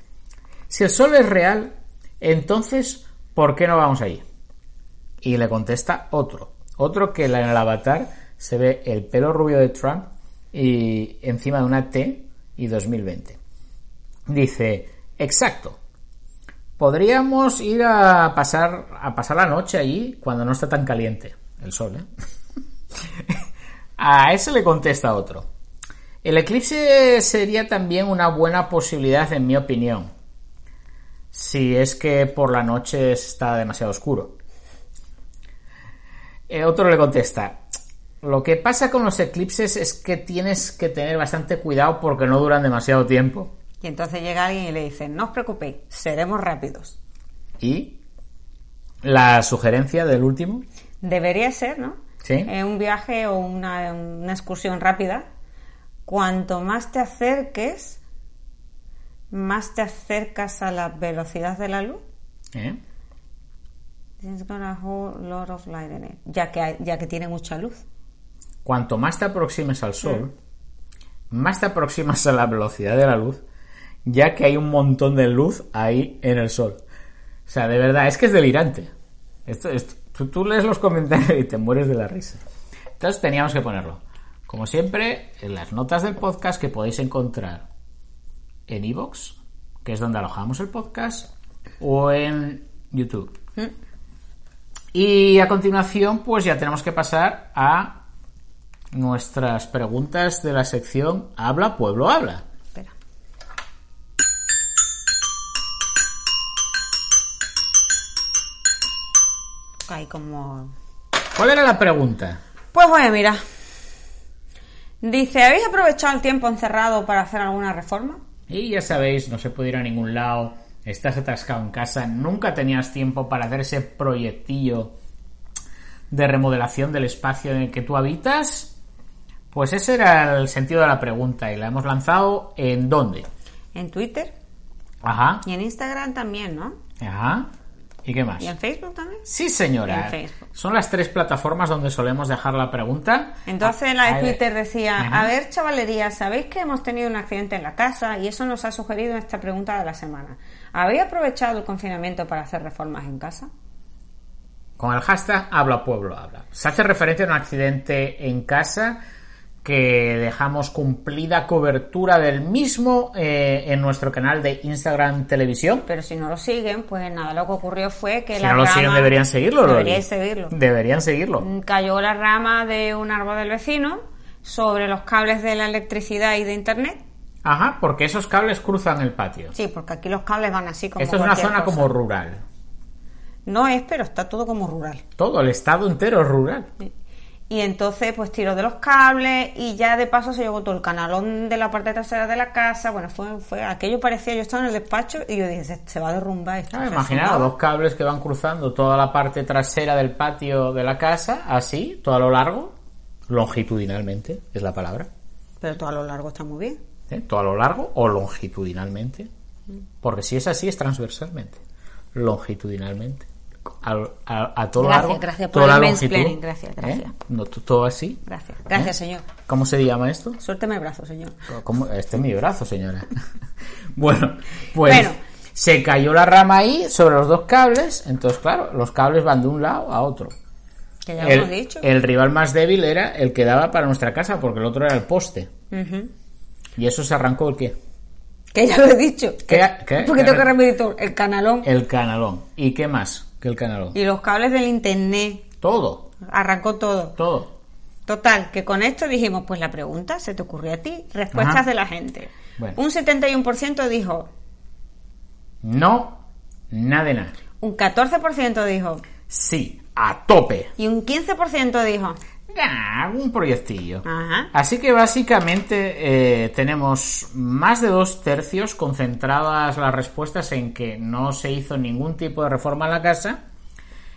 si el sol es real, entonces, ¿por qué no vamos allí? Y le contesta otro. Otro que en el avatar se ve el pelo rubio de Trump y encima de una T y 2020. Dice, exacto. Podríamos ir a pasar, a pasar la noche allí cuando no está tan caliente el sol, ¿eh? a ese le contesta otro. El eclipse sería también una buena posibilidad, en mi opinión, si es que por la noche está demasiado oscuro. Eh, otro le contesta, lo que pasa con los eclipses es que tienes que tener bastante cuidado porque no duran demasiado tiempo. Y entonces llega alguien y le dice, no os preocupéis, seremos rápidos. Y la sugerencia del último, Debería ser, ¿no? Sí. Eh, un viaje o una, una excursión rápida. Cuanto más te acerques, más te acercas a la velocidad de la luz. ¿eh? It's got a whole lot of light in it. Ya que, hay- ya que tiene mucha luz. cuanto más te aproximes al sol, más te aproximas a la velocidad de la luz, ya que hay un montón de luz ahí en el sol. O sea, de verdad, es que es delirante. Esto, esto- tú, tú lees los comentarios y te mueres de la risa. Entonces teníamos que ponerlo. Como siempre, en las notas del podcast que podéis encontrar en iVoox, que es donde alojamos el podcast, o en YouTube. Y a continuación, pues ya tenemos que pasar a nuestras preguntas de la sección Habla, Pueblo, Habla. Como... ¿Cuál era la pregunta? Pues bueno, mira. Dice, ¿habéis aprovechado el tiempo encerrado para hacer alguna reforma? Y ya sabéis, no se puede ir a ningún lado, estás atascado en casa, nunca tenías tiempo para hacer ese proyectillo de remodelación del espacio en el que tú habitas. Pues ese era el sentido de la pregunta y la hemos lanzado en dónde. En Twitter Ajá, y en Instagram también, ¿no? ajá. ¿Y qué más? ¿Y en Facebook también? Sí, señora. En. Son las tres plataformas donde solemos dejar la pregunta. Entonces la de. Twitter decía, Ajá. a ver chavalería, ¿sabéis que hemos tenido un accidente en la casa? Y eso nos ha sugerido esta pregunta de la semana. ¿Habéis aprovechado el confinamiento para hacer reformas en casa? Con el hashtag Habla Pueblo Habla. Se hace referencia a un accidente en casa que dejamos cumplida cobertura del mismo eh, en nuestro canal de Instagram Televisión. Pero si no lo siguen, pues nada, lo que ocurrió fue que Si la no lo rama- siguen, deberían seguirlo. Deberían seguirlo. Cayó la rama de un árbol del vecino sobre los cables de la electricidad y de internet. Ajá, porque esos cables cruzan el patio. Sí, porque aquí los cables van así como Esto es una zona cosa. como rural. No es, pero está todo como rural. Todo el estado entero es rural. Y entonces, pues tiró de los cables y ya de paso se llevó todo el canalón de la parte trasera de la casa. Bueno, fue, fue aquello parecía, yo estaba en el despacho y yo dije, se, se va a derrumbar esto. Ah, derrumbaba. dos cables que van cruzando toda la parte trasera del patio de la casa, así, todo a lo largo, longitudinalmente, es la palabra. Pero todo a lo largo está muy bien. ¿eh? Todo a lo largo o longitudinalmente. Porque si es así, es transversalmente. Longitudinalmente. Al- A, a todo Gracias, largo. gracias por toda el longitud, gracias, ¿eh? gracias. No, todo así. Gracias. Gracias, ¿eh? señor. ¿Cómo se llama esto? Suélteme el brazo, señor. ¿Cómo? Este es mi brazo, señora. bueno, pues Bueno. se cayó la rama ahí sobre los dos cables. Entonces, claro, los cables van de un lado a otro. Que ya El, hemos dicho. el rival más débil era el que daba para nuestra casa, porque el otro era el poste. Y eso se arrancó el qué? Que ya lo he dicho. ¿Qué- qué? Un poquito ¿Qué? que rapidito. El canalón El canalón. ¿Y qué más que el canalón? y los cables del internet. Todo, Arrancó todo. todo. Total, que con esto dijimos, pues la pregunta se te ocurrió a ti. Respuestas Ajá. de la gente. Bueno. Un 71% dijo, No, nada de nada. un 14% dijo, Sí, a tope. y un 15% dijo, Un proyectillo. ajá. Así que básicamente eh, tenemos más de dos tercios concentradas las respuestas en que no se hizo ningún tipo de reforma en la casa.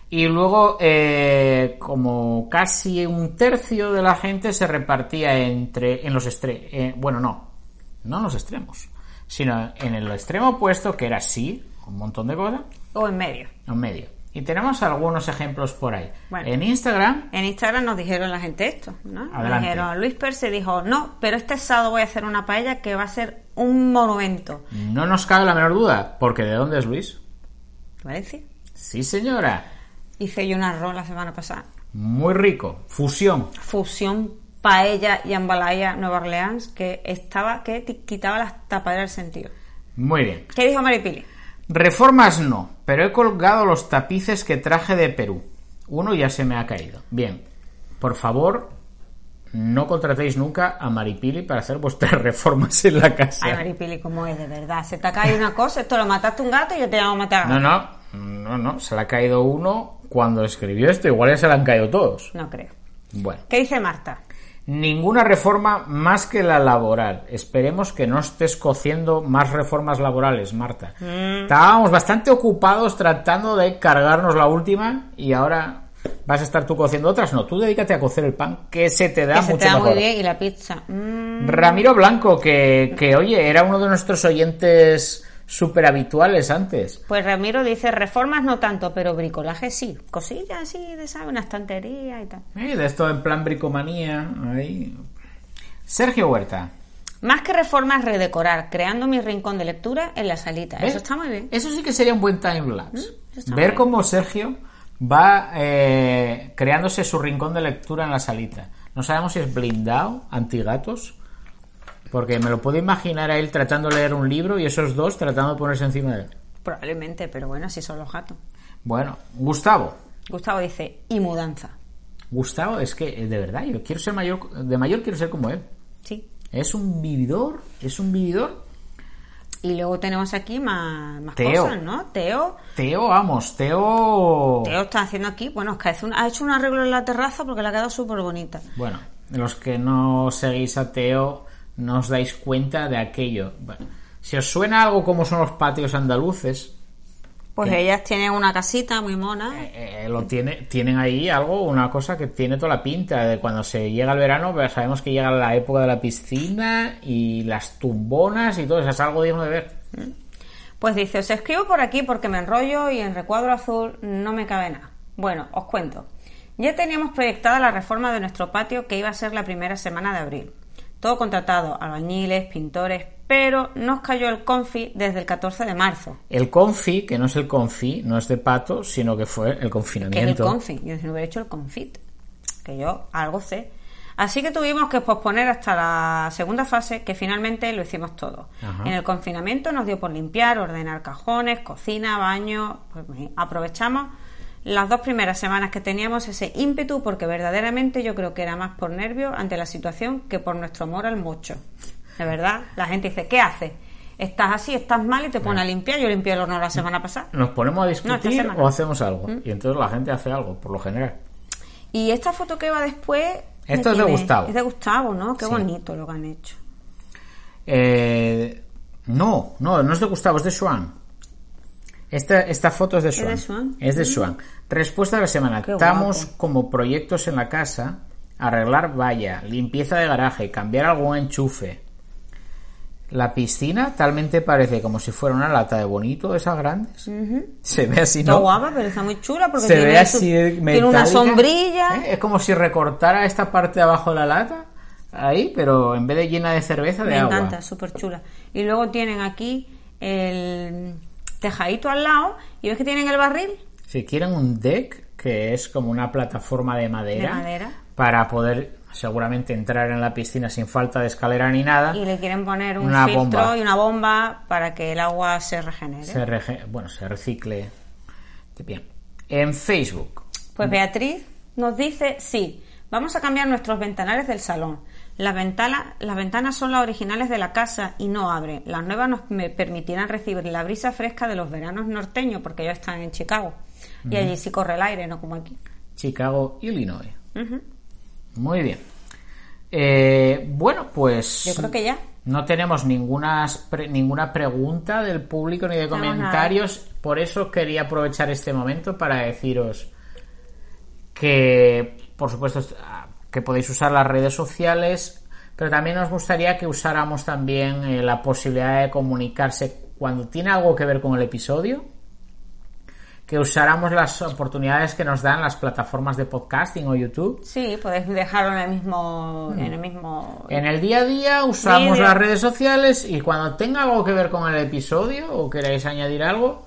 Y luego, eh, como casi un tercio de la gente se repartía entre en los extremos. bueno, no, no en los extremos, sino en el extremo opuesto, que era sí, un montón de cosas, O en medio. en medio. Y tenemos algunos ejemplos por ahí. Bueno. En Instagram, En Instagram nos dijeron la gente esto, ¿no? Nos. Dijeron, Luis Perse dijo, no, pero este sábado voy a hacer una paella que va a ser un monumento. no nos cabe la menor duda, porque ¿de dónde es Luis? Valencia. Sí, señora. Hice yo un arroz la semana pasada. Muy rico. Fusión. Fusión paella y ambalaya Nueva Orleans que estaba que quitaba las tapaderas del sentido. Muy bien. ¿Qué dijo Maripili? Reformas no, pero he colgado los tapices que traje de Perú. Uno ya se me ha caído. Bien. Por favor, no contratéis nunca a Maripili para hacer vuestras reformas en la casa. Ay, Maripili, ¿cómo es de verdad? Se te ha caído una cosa, esto lo mataste un gato y yo te llamo a matar. No, no, no, no. Se le ha caído uno cuando escribió esto. Igual ya se le han caído todos. No creo. Bueno. ¿Qué dice Marta? Ninguna reforma más que la laboral. Esperemos que no estés cociendo más reformas laborales, Marta. Mm. Estábamos bastante ocupados tratando de cargarnos la última y ahora vas a estar tú cociendo otras. No, tú dedícate a cocer el pan, que se te da que se mucho te da mejor. muy bien y la pizza. Mm, Ramiro Blanco, que, que oye, era uno de nuestros oyentes súper habituales antes. Pues Ramiro dice, reformas no tanto, pero bricolaje sí. Cosillas así, de sabe, una estantería y tal. Eh, de esto en plan bricomanía. Ahí. Sergio Huerta. Más que reformas, redecorar, creando mi rincón de lectura en la salita. ¿Ves? Eso está muy bien. Eso sí que sería un buen time lapse. Mm, Ver cómo Sergio va eh, creándose su rincón de lectura en la salita. No sabemos si es blindado, antigatos, porque me lo puedo imaginar a él tratando de leer un libro y esos dos tratando de ponerse encima de él. Probablemente, pero bueno, así son los gatos. Bueno, Gustavo. Gustavo dice, y mudanza. Gustavo, es que eh, de verdad, yo quiero ser mayor, de mayor quiero ser como él. Sí. Es un vividor, es un vividor. Y luego tenemos aquí más, más Teo. cosas, ¿no? Teo. Teo, vamos, Teo. Teo está haciendo aquí, bueno, es que hace un- ha hecho un arreglo en la terraza porque le ha quedado súper bonita. Bueno, los que no seguís a Teo no os dais cuenta de aquello. Bueno, si os suena algo como son los patios andaluces, Pues ellas tienen una casita muy mona. eh, lo tiene, tienen ahí algo, una cosa que tiene toda la pinta de cuando se llega el verano, sabemos que llega la época de la piscina y las tumbonas y todo eso, es algo digno de ver. Pues dice, os escribo por aquí porque me enrollo y en recuadro azul no me cabe nada. Bueno, os cuento. Ya teníamos proyectada la reforma de nuestro patio que iba a ser la primera semana de abril. Todo contratado, albañiles, pintores, pero nos cayó el confi desde el 14 de marzo. El confi, que no es el confi, no es de pato, sino que fue el Que es el confinamiento. confi. Yo no hubiera hecho el confit. Que yo algo sé. Así que tuvimos que posponer hasta la segunda fase, que finalmente lo hicimos todo. Ajá. En el confinamiento nos dio por limpiar, ordenar cajones, cocina, baño. Pues aprovechamos las dos primeras semanas que teníamos ese ímpetu, porque verdaderamente yo creo que era más por nervios ante la situación que por nuestro amor al mocho. De verdad, la gente dice, ¿qué haces? Estás así, estás mal y te pones a limpiar. Yo limpié el horno la semana pasada. Nos ponemos a discutir. ¿Mm? o hacemos algo. Y entonces la gente hace algo, por lo general. Y esta foto que va después... Esto es de Gustavo. Es de Gustavo, ¿no? Qué Sí. bonito lo que han hecho. Eh, no, no, no es de Gustavo, es de Swan. Esta, esta foto es de Swan. de Swan? Es de Swan. Respuesta de la semana. Qué Estamos como proyectos en la casa, arreglar valla, limpieza de garaje, cambiar algún enchufe. La piscina talmente parece como si fuera una lata de bonito de esas grandes. Se ve así, Está ¿no? guapa, pero está muy chula porque Se tiene, ve su- así tiene una sombrilla. ¿Eh? Es como si recortara esta parte de abajo de la lata. Ahí, pero en vez de llena de cerveza, de Me agua. encanta, súper chula. Y luego tienen aquí el tejadito al lado y ves que tienen el barril Si quieren un deck, que es como una plataforma de madera, De madera. para poder seguramente entrar en la piscina sin falta de escalera ni nada, y le quieren poner un Una filtro bomba. y una bomba para que el agua se regenere. se rege- bueno, se recicle. Bien. En Facebook, Pues Beatriz nos dice, sí, vamos a cambiar nuestros ventanales del salón. Las, ventana- las ventanas son las originales de la casa y no abren. Las nuevas nos me permitirán recibir la brisa fresca de los veranos norteños porque ellos están en Chicago. Y allí sí corre el aire, no como aquí. Chicago, Illinois. Muy bien. Eh, bueno, pues Yo creo que ya. no tenemos ninguna, pre- ninguna pregunta del público ni de comentarios. Por eso quería aprovechar este momento para deciros que, por supuesto, est- que podéis usar las redes sociales, pero también nos gustaría que usáramos también eh, la posibilidad de comunicarse cuando tiene algo que ver con el episodio, que usáramos las oportunidades que nos dan las plataformas de podcasting o YouTube. Sí, podéis dejarlo en el mismo... En el mismo... En el día a día usamos las redes sociales y cuando tenga algo que ver con el episodio o queráis añadir algo,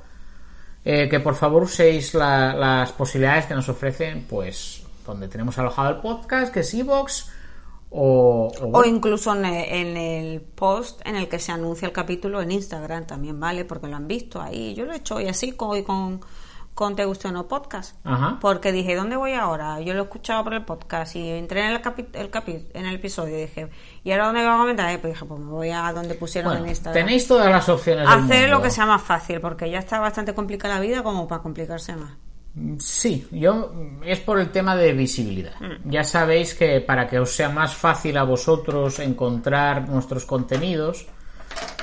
eh, que por favor uséis la- las posibilidades que nos ofrecen, pues donde tenemos alojado el podcast, que es Evox, o, o O bueno, incluso en el, en el post en el que se anuncia el capítulo en Instagram también, ¿vale? Porque lo han visto ahí. Yo lo he hecho hoy así, hoy con, con Te Guste o No Podcast. Ajá. Porque dije, ¿dónde voy ahora? Yo lo he escuchado por el podcast y entré en el, capi- el capi- en el episodio y dije, ¿y ahora dónde voy a comentar? Eh, Pues dije, pues me voy a donde pusieron bueno, en Instagram. tenéis todas las opciones. del Hacer lo que sea más fácil, porque ya está bastante complicada la vida como para complicarse más. Sí, yo es por el tema de visibilidad. Mm. Ya sabéis que para que os sea más fácil a vosotros encontrar nuestros contenidos,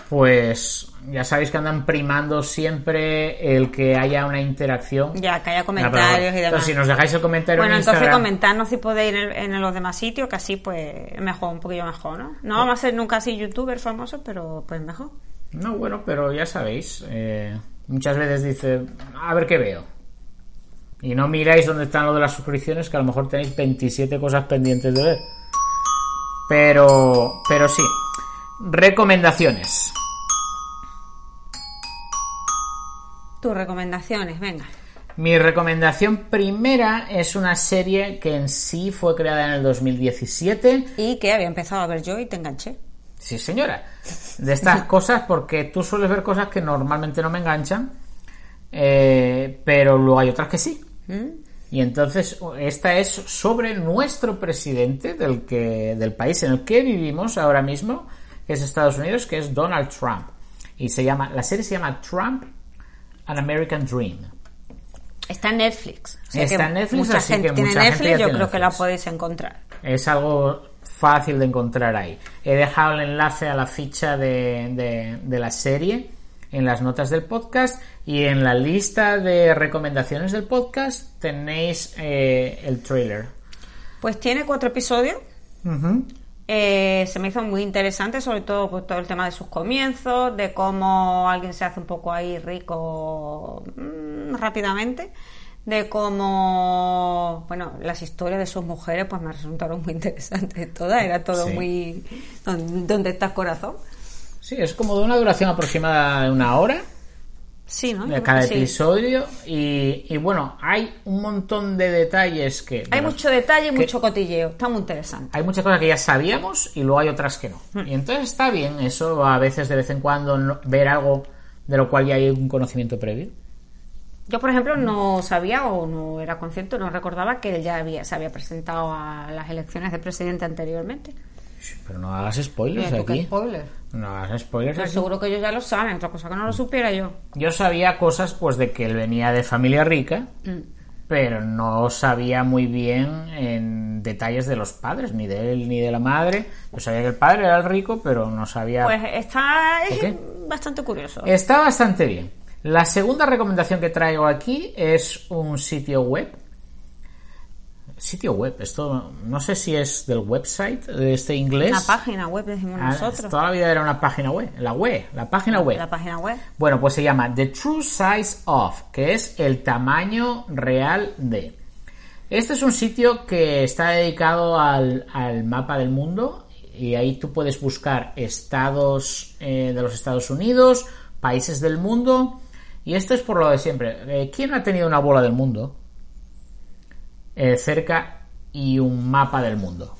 pues ya sabéis que andan primando siempre el que haya una interacción. Ya, que haya comentarios y demás. Entonces, si nos dejáis el comentario Bueno, en entonces Instagram, comentarnos si podéis ir en, en los demás sitios, que así pues mejor, un poquillo mejor, ¿no? No vamos a ser nunca así youtubers famosos, pero pues mejor. No, bueno, pero ya sabéis, eh, muchas veces dice, a ver qué veo. Y no miráis dónde están lo de las suscripciones, que a lo mejor tenéis 27 cosas pendientes de ver. Pero, pero sí. Recomendaciones. Tus recomendaciones, venga. Mi recomendación primera es una serie que en sí fue creada en el 2017. Y que había empezado a ver yo y te enganché. Sí, señora. De estas cosas, porque tú sueles ver cosas que normalmente no me enganchan, eh, pero luego hay otras que sí. ¿Mm? Y entonces esta es sobre nuestro presidente del que del país en el que vivimos ahora mismo, que es Estados Unidos, que es Donald Trump. Y se llama la serie se llama Trump An American Dream. Está en Netflix. O sea Está en Netflix, mucha así gente que tiene mucha Netflix, yo creo que la podéis encontrar. Es algo fácil de encontrar ahí. He dejado el enlace a la ficha de, de- de la serie en las notas del podcast y en la lista de recomendaciones del podcast tenéis eh, el trailer. Pues tiene cuatro episodios. Eh, se me hizo muy interesante, sobre todo pues, todo el tema de sus comienzos, de cómo alguien se hace un poco ahí rico mm, rápidamente, de cómo, bueno, las historias de sus mujeres pues me resultaron muy interesantes todas, era todo Sí. muy... ¿dónde- ¿Dónde está el corazón? Sí, es como de una duración aproximada de una hora Sí, ¿no? De cada sí. episodio y, y bueno, hay un montón de detalles que... Hay los- mucho detalle y mucho cotilleo, está muy interesante. hay muchas cosas que ya sabíamos y luego hay otras que no. Hmm. Y entonces está bien eso, a veces de vez en cuando no- ver algo de lo cual ya hay un conocimiento previo. Yo, por ejemplo, no sabía o no era consciente, no recordaba que él ya había, se había presentado a las elecciones de presidente anteriormente. Pero no hagas spoilers Mira aquí. spoiler. No hagas spoilers Pero aquí. seguro que ellos ya lo saben, otra cosa que no lo supiera yo. Yo sabía cosas pues de que él venía de familia rica, Mm. pero no sabía muy bien en detalles de los padres, ni de él ni de la madre. Yo sabía que el padre era el rico, pero no sabía... Pues está bastante curioso. Está bastante bien. La segunda recomendación que traigo aquí es un sitio web. Sitio web, esto no sé si es del website de este inglés. Una página web, decimos Ah, nosotros. Toda la vida era una página web, la web, la página web. La página web. Bueno, pues se llama The True Size of, que es el tamaño real de. Este es un sitio que está dedicado al, al mapa del mundo y ahí tú puedes buscar estados eh, de los Estados Unidos, países del mundo y esto es por lo de siempre. Eh, ¿Quién ha tenido una bola del mundo eh, cerca y un mapa del mundo?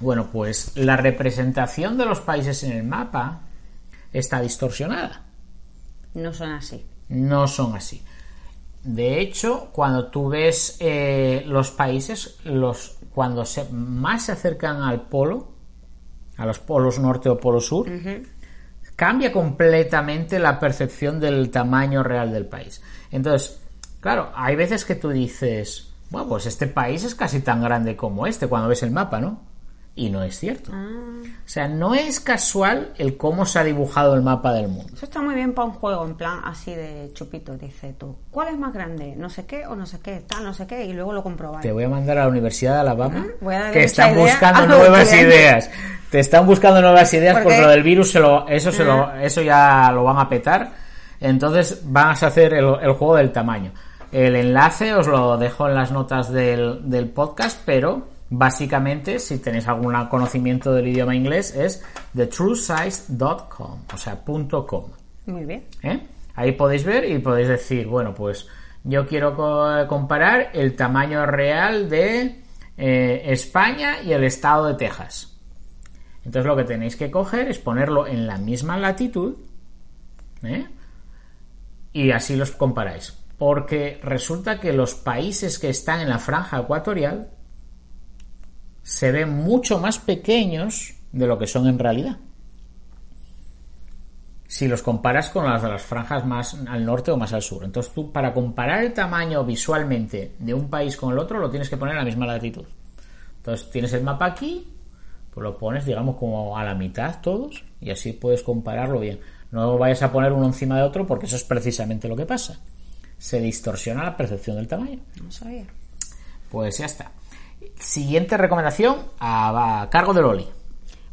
Bueno, pues la representación de los países en el mapa está distorsionada No son así. no son así. De hecho, cuando tú ves eh, los países, los cuando se, más se acercan al polo, a los polos norte o polo sur, cambia completamente la percepción del tamaño real del país. Entonces, claro, hay veces que tú dices, bueno, pues este país es casi tan grande como este cuando ves el mapa, ¿no? Y no es cierto. O sea, no es casual el cómo se ha dibujado el mapa del mundo. Eso está muy bien para un juego, en plan así de chupito. Dice tú, ¿cuál es más grande? No sé qué o no sé qué, tal, no sé qué, y luego lo comprobáis. Te voy a mandar a la Universidad de Alabama Voy a darle que están buscando nuevas ideas. Te están buscando nuevas ideas ¿Por porque lo del virus se lo, eso se lo, eso ya lo van a petar. Entonces vas a hacer el, el juego del tamaño. El enlace os lo dejo en las notas del, del podcast, pero básicamente si tenéis algún conocimiento del idioma inglés es thetruesize.com, o sea, punto .com. Muy bien. ¿eh? Ahí podéis ver y podéis decir, bueno, pues yo quiero co- comparar el tamaño real de eh, España y el estado de Texas. Entonces lo que tenéis que coger es ponerlo en la misma latitud ¿eh? y así los comparáis. Porque resulta que los países que están en la franja ecuatorial se ven mucho más pequeños de lo que son en realidad si los comparas con las de las franjas más al norte o más al sur. Entonces tú, para comparar el tamaño visualmente de un país con el otro, lo tienes que poner en la misma latitud. Entonces tienes el mapa aquí, pues lo pones, digamos, como a la mitad todos, y así puedes compararlo bien. No vayas a poner uno encima de otro, porque eso es precisamente lo que pasa. Se distorsiona la percepción del tamaño. No sabía. Pues ya está. Siguiente recomendación a, a cargo de Loli.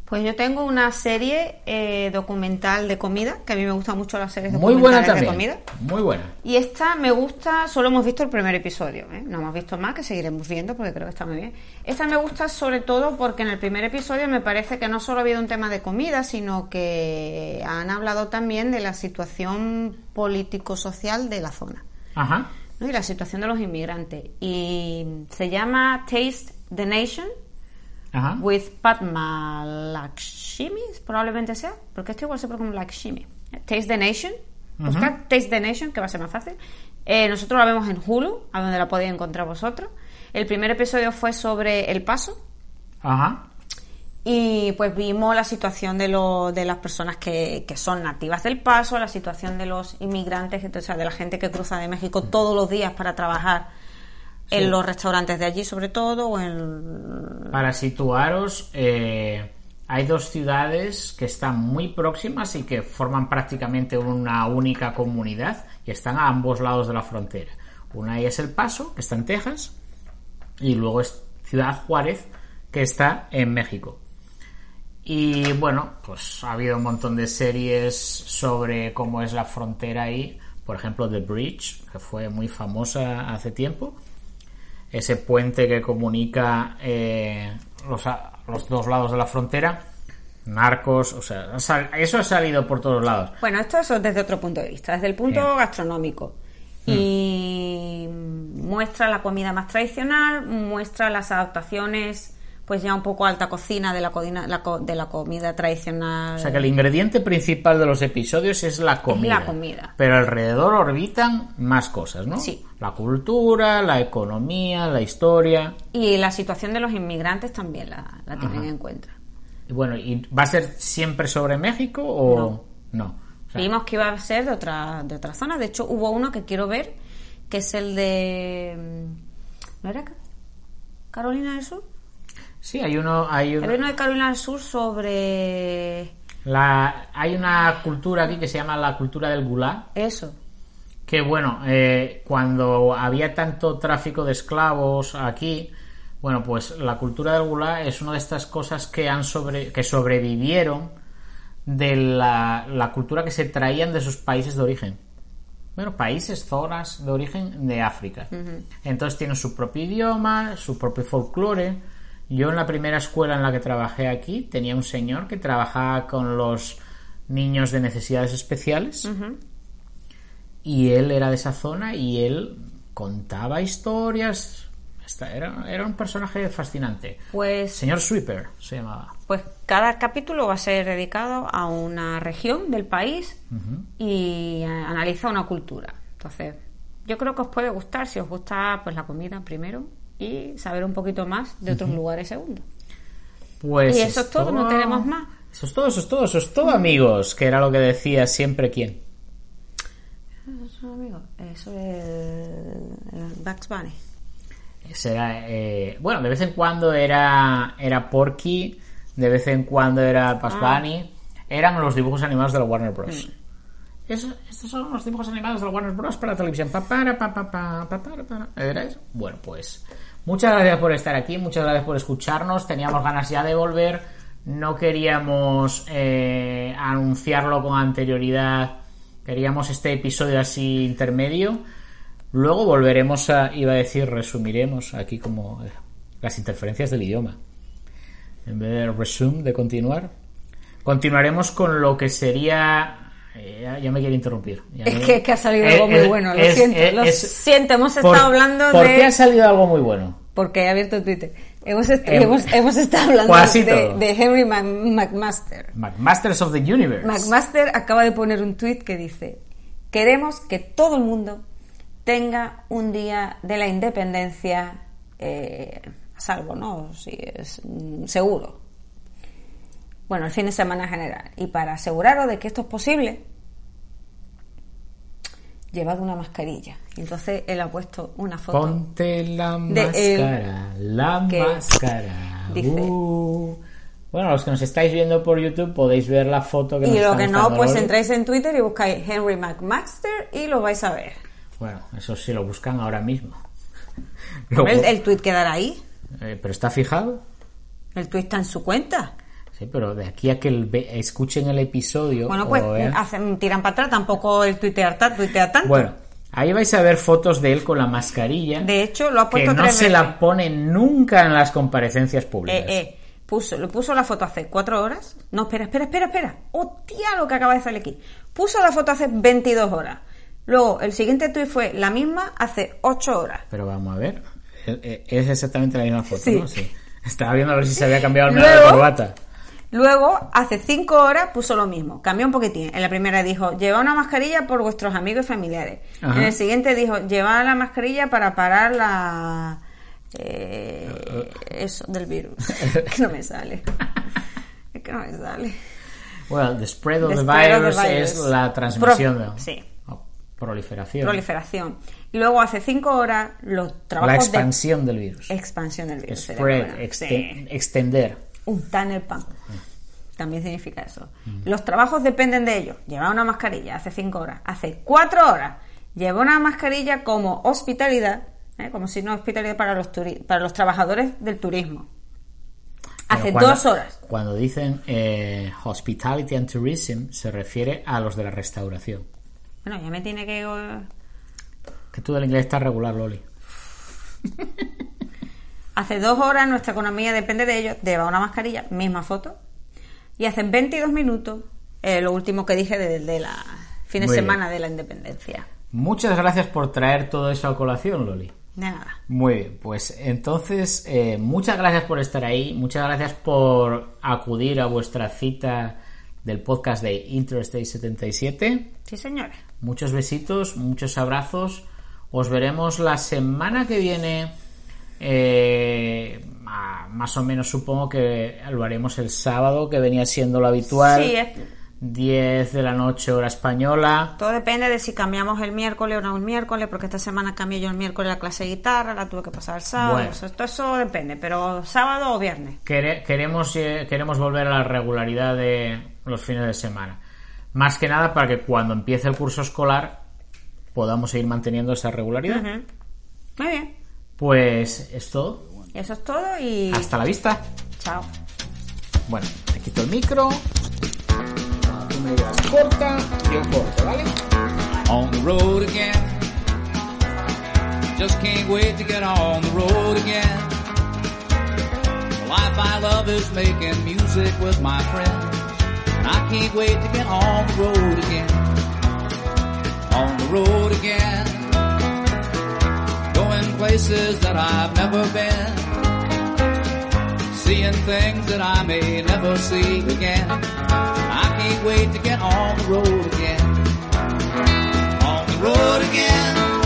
Pues yo tengo una serie eh, documental de comida, que a mí me gustan mucho las series Muy buena también. de comida. Muy buena. Y esta me gusta, solo hemos visto el primer episodio, ¿eh? no hemos visto más, que seguiremos viendo porque creo que está muy bien. Esta me gusta sobre todo porque en el primer episodio me parece que no solo ha habido un tema de comida, sino que han hablado también de la situación político-social de la zona Ajá. ¿no? y la situación de los inmigrantes. Y se llama Taste the Nation Ajá. with Padma Lakshmi, probablemente sea, porque esto igual se pronuncia como Lakshmi. Taste the Nation, buscad Taste the Nation, que va a ser más fácil. Eh, nosotros la vemos en Hulu, a donde la podéis encontrar vosotros. El primer episodio fue sobre El Paso, Ajá. Y pues vimos la situación de, lo- de las personas que, que son nativas del paso, la situación de los inmigrantes, o sea, de la gente que cruza de México todos los días para trabajar en los restaurantes de allí sobre todo, o en... Para situaros, eh, hay dos ciudades que están muy próximas y que forman prácticamente una única comunidad y están a ambos lados de la frontera. Una es El Paso, que está en Texas, y luego es Ciudad Juárez, que está en México. Y bueno, pues ha habido un montón de series sobre cómo es la frontera ahí. Por ejemplo, The Bridge, que fue muy famosa hace tiempo. Ese puente que comunica eh, los, los dos lados de la frontera. Narcos, o sea, eso ha salido por todos lados. Bueno, esto es desde otro punto de vista, desde el punto Bien. gastronómico. Y muestra la comida más tradicional, muestra las adaptaciones, pues ya un poco alta cocina de la, codina- la co- de la comida tradicional. O sea que el ingrediente principal de los episodios es la comida. la comida. Pero alrededor orbitan más cosas, ¿no? Sí. La cultura, la economía, la historia. Y la situación de los inmigrantes también la, la tienen en cuenta. Y bueno, ¿y va a ser siempre sobre México o no? O sea, Vimos que iba a ser de otra, de otra zona. De hecho, hubo uno que quiero ver, que es el de... mm, ¿No era Ca- Carolina del Sur? Sí, hay uno, hay uno- Había uno de Carolina del Sur sobre la, hay una cultura aquí que se llama la cultura del gulag. eso. Que bueno, eh, cuando había tanto tráfico de esclavos aquí, bueno, pues la cultura del gulag es una de estas cosas que han sobre, que sobrevivieron de la, la cultura que se traían de sus países de origen. Bueno, países, zonas de origen de África. Entonces tienen su propio idioma, su propio folclore. Yo en la primera escuela en la que trabajé aquí tenía un señor que trabajaba con los niños de necesidades especiales y él era de esa zona y él contaba historias. Era, era un personaje fascinante. Pues, Señor Sweeper se llamaba. pues cada capítulo va a ser dedicado a una región del país y analiza una cultura. Entonces, yo creo que os puede gustar si os gusta pues la comida primero y saber un poquito más de otros lugares segundo. Pues Y eso es todo, no tenemos más. Eso es todo, eso es todo, eso es todo, amigos, que era lo que decía siempre quién. Eso, amigo, eso es el Bugs Bunny. Ese era, eh, bueno, de vez en cuando era, era Porky, de vez en cuando era Bugs Ah. Bunny. Eran los dibujos animados de la Warner Bros. Mm. Eso- estos son los dibujos animados de la Warner Bros. para televisión. Pa, para, pa, pa, pa, pa, para, para. ¿Era eso? Bueno, pues muchas gracias por estar aquí, muchas gracias por escucharnos. Teníamos ganas ya de volver. No queríamos eh, anunciarlo con anterioridad. Queríamos este episodio así intermedio. Luego volveremos a, iba a decir, resumiremos aquí como eh, las interferencias del idioma. En vez de resume, de continuar. Continuaremos con lo que sería... eh, ya, ya me quiere interrumpir. Ya Es me- que, que ha salido Eh, algo muy es- bueno, lo es- siento, es- lo es- siento, hemos ¿Por- estado hablando ¿Por de... qué ha salido algo muy bueno? Porque he abierto Twitter. Hemos, est- Em, hemos, hemos estado hablando de, de Henry Mac- McMaster. Masters of the Universe. McMaster acaba de poner un tweet que dice: Queremos que todo el mundo tenga un día de la independencia eh, a salvo, ¿no? Si es mm, seguro. Bueno, el fin de semana en general. Y para aseguraros de que esto es posible, llevad una mascarilla. Y entonces él ha puesto una foto. Ponte la él, máscara, la máscara. dice- Uh. Bueno, los que nos estáis viendo por YouTube podéis ver la foto que nos Y lo está que no, pues Loli. entráis en Twitter y buscáis Henry McMaster y lo vais a ver. Bueno, eso sí lo buscan ahora mismo. Lo- El, el tweet quedará ahí. eh, pero está fijado. El tweet está en su cuenta. Sí, pero de aquí a que el ve- escuchen el episodio. Bueno, pues vean- hacen, tiran para atrás, tampoco el tuitear, ta- tuitea tanto. Bueno, ahí vais a ver fotos de él con la mascarilla. de hecho, lo ha que puesto no tres se veces. la pone nunca en las comparecencias públicas. Eh, eh, puso, lo puso la foto hace cuatro horas. No, espera, espera, espera, espera. ¡Hostia lo que acaba de salir aquí! Puso la foto hace 22 horas. Luego, el siguiente tuit fue la misma hace 8 horas. Pero vamos a ver. Eh, Es exactamente la misma foto, Sí. ¿no? Sí. Estaba viendo a ver si se había cambiado el de corbata. Luego, hace 5 horas puso lo mismo. Cambió un poquitín. En la primera dijo, lleva una mascarilla por vuestros amigos y familiares. Ajá. En el siguiente dijo, lleva la mascarilla para parar la... eh, eso, del virus. es que no me sale. Es que no me sale. Well, the spread of The the, spread of the virus, virus. es la transmisión Pro- sí. proliferación. Proliferación. Y luego, hace 5 horas, los la trabajos expansión del virus. Expansión del virus. Spread, Sí. extender. Untar el pan. También significa eso. Los trabajos dependen de ello. Lleva una mascarilla hace cinco horas. Hace cuatro horas lleva una mascarilla como hospitalidad, ¿eh? como si no hospitalidad para los, para los trabajadores del turismo. Pero Hace cuando- dos horas. Cuando dicen eh, hospitality and tourism, se refiere a los de la restauración. Bueno, ya me tiene que... Que tú del inglés estás regular, Loli. Hace dos horas nuestra economía depende de ello. Lleva una mascarilla, misma foto. Y hace 22 minutos, eh, lo último que dije de, de la fin de Muy semana de la independencia. Muchas gracias por traer todo eso a colación, Loli. De nada. Muy bien, pues entonces eh, muchas gracias por estar ahí, muchas gracias por acudir a vuestra cita del podcast de Interstate 77. Sí, señores. Muchos besitos, muchos abrazos. Os veremos la semana que viene. Eh, más o menos supongo que lo haremos el sábado, que venía siendo lo habitual. Sí, es- 10 de la noche hora española. todo depende de si cambiamos el miércoles o no el miércoles, porque esta semana cambié yo el miércoles la clase de guitarra, la tuve que pasar el sábado. Bueno. Eso, todo eso depende, pero sábado o viernes. Quere- queremos, eh, queremos volver a la regularidad de los fines de semana. Más que nada para que cuando empiece el curso escolar podamos seguir manteniendo esa regularidad. Ujú. Muy bien. Pues es todo. Eso es todo y Hasta la vista. chao. Bueno, te quito el micro. Tú me digas corta, yo corto, ¿vale? on the road again. Just can't wait to get on the road again. The life I love is making music with my friends. And I can't wait to get on the road again. On the road again. Places that I've never been. Seeing things that I may never see again. I can't wait to get on the road again on the road again.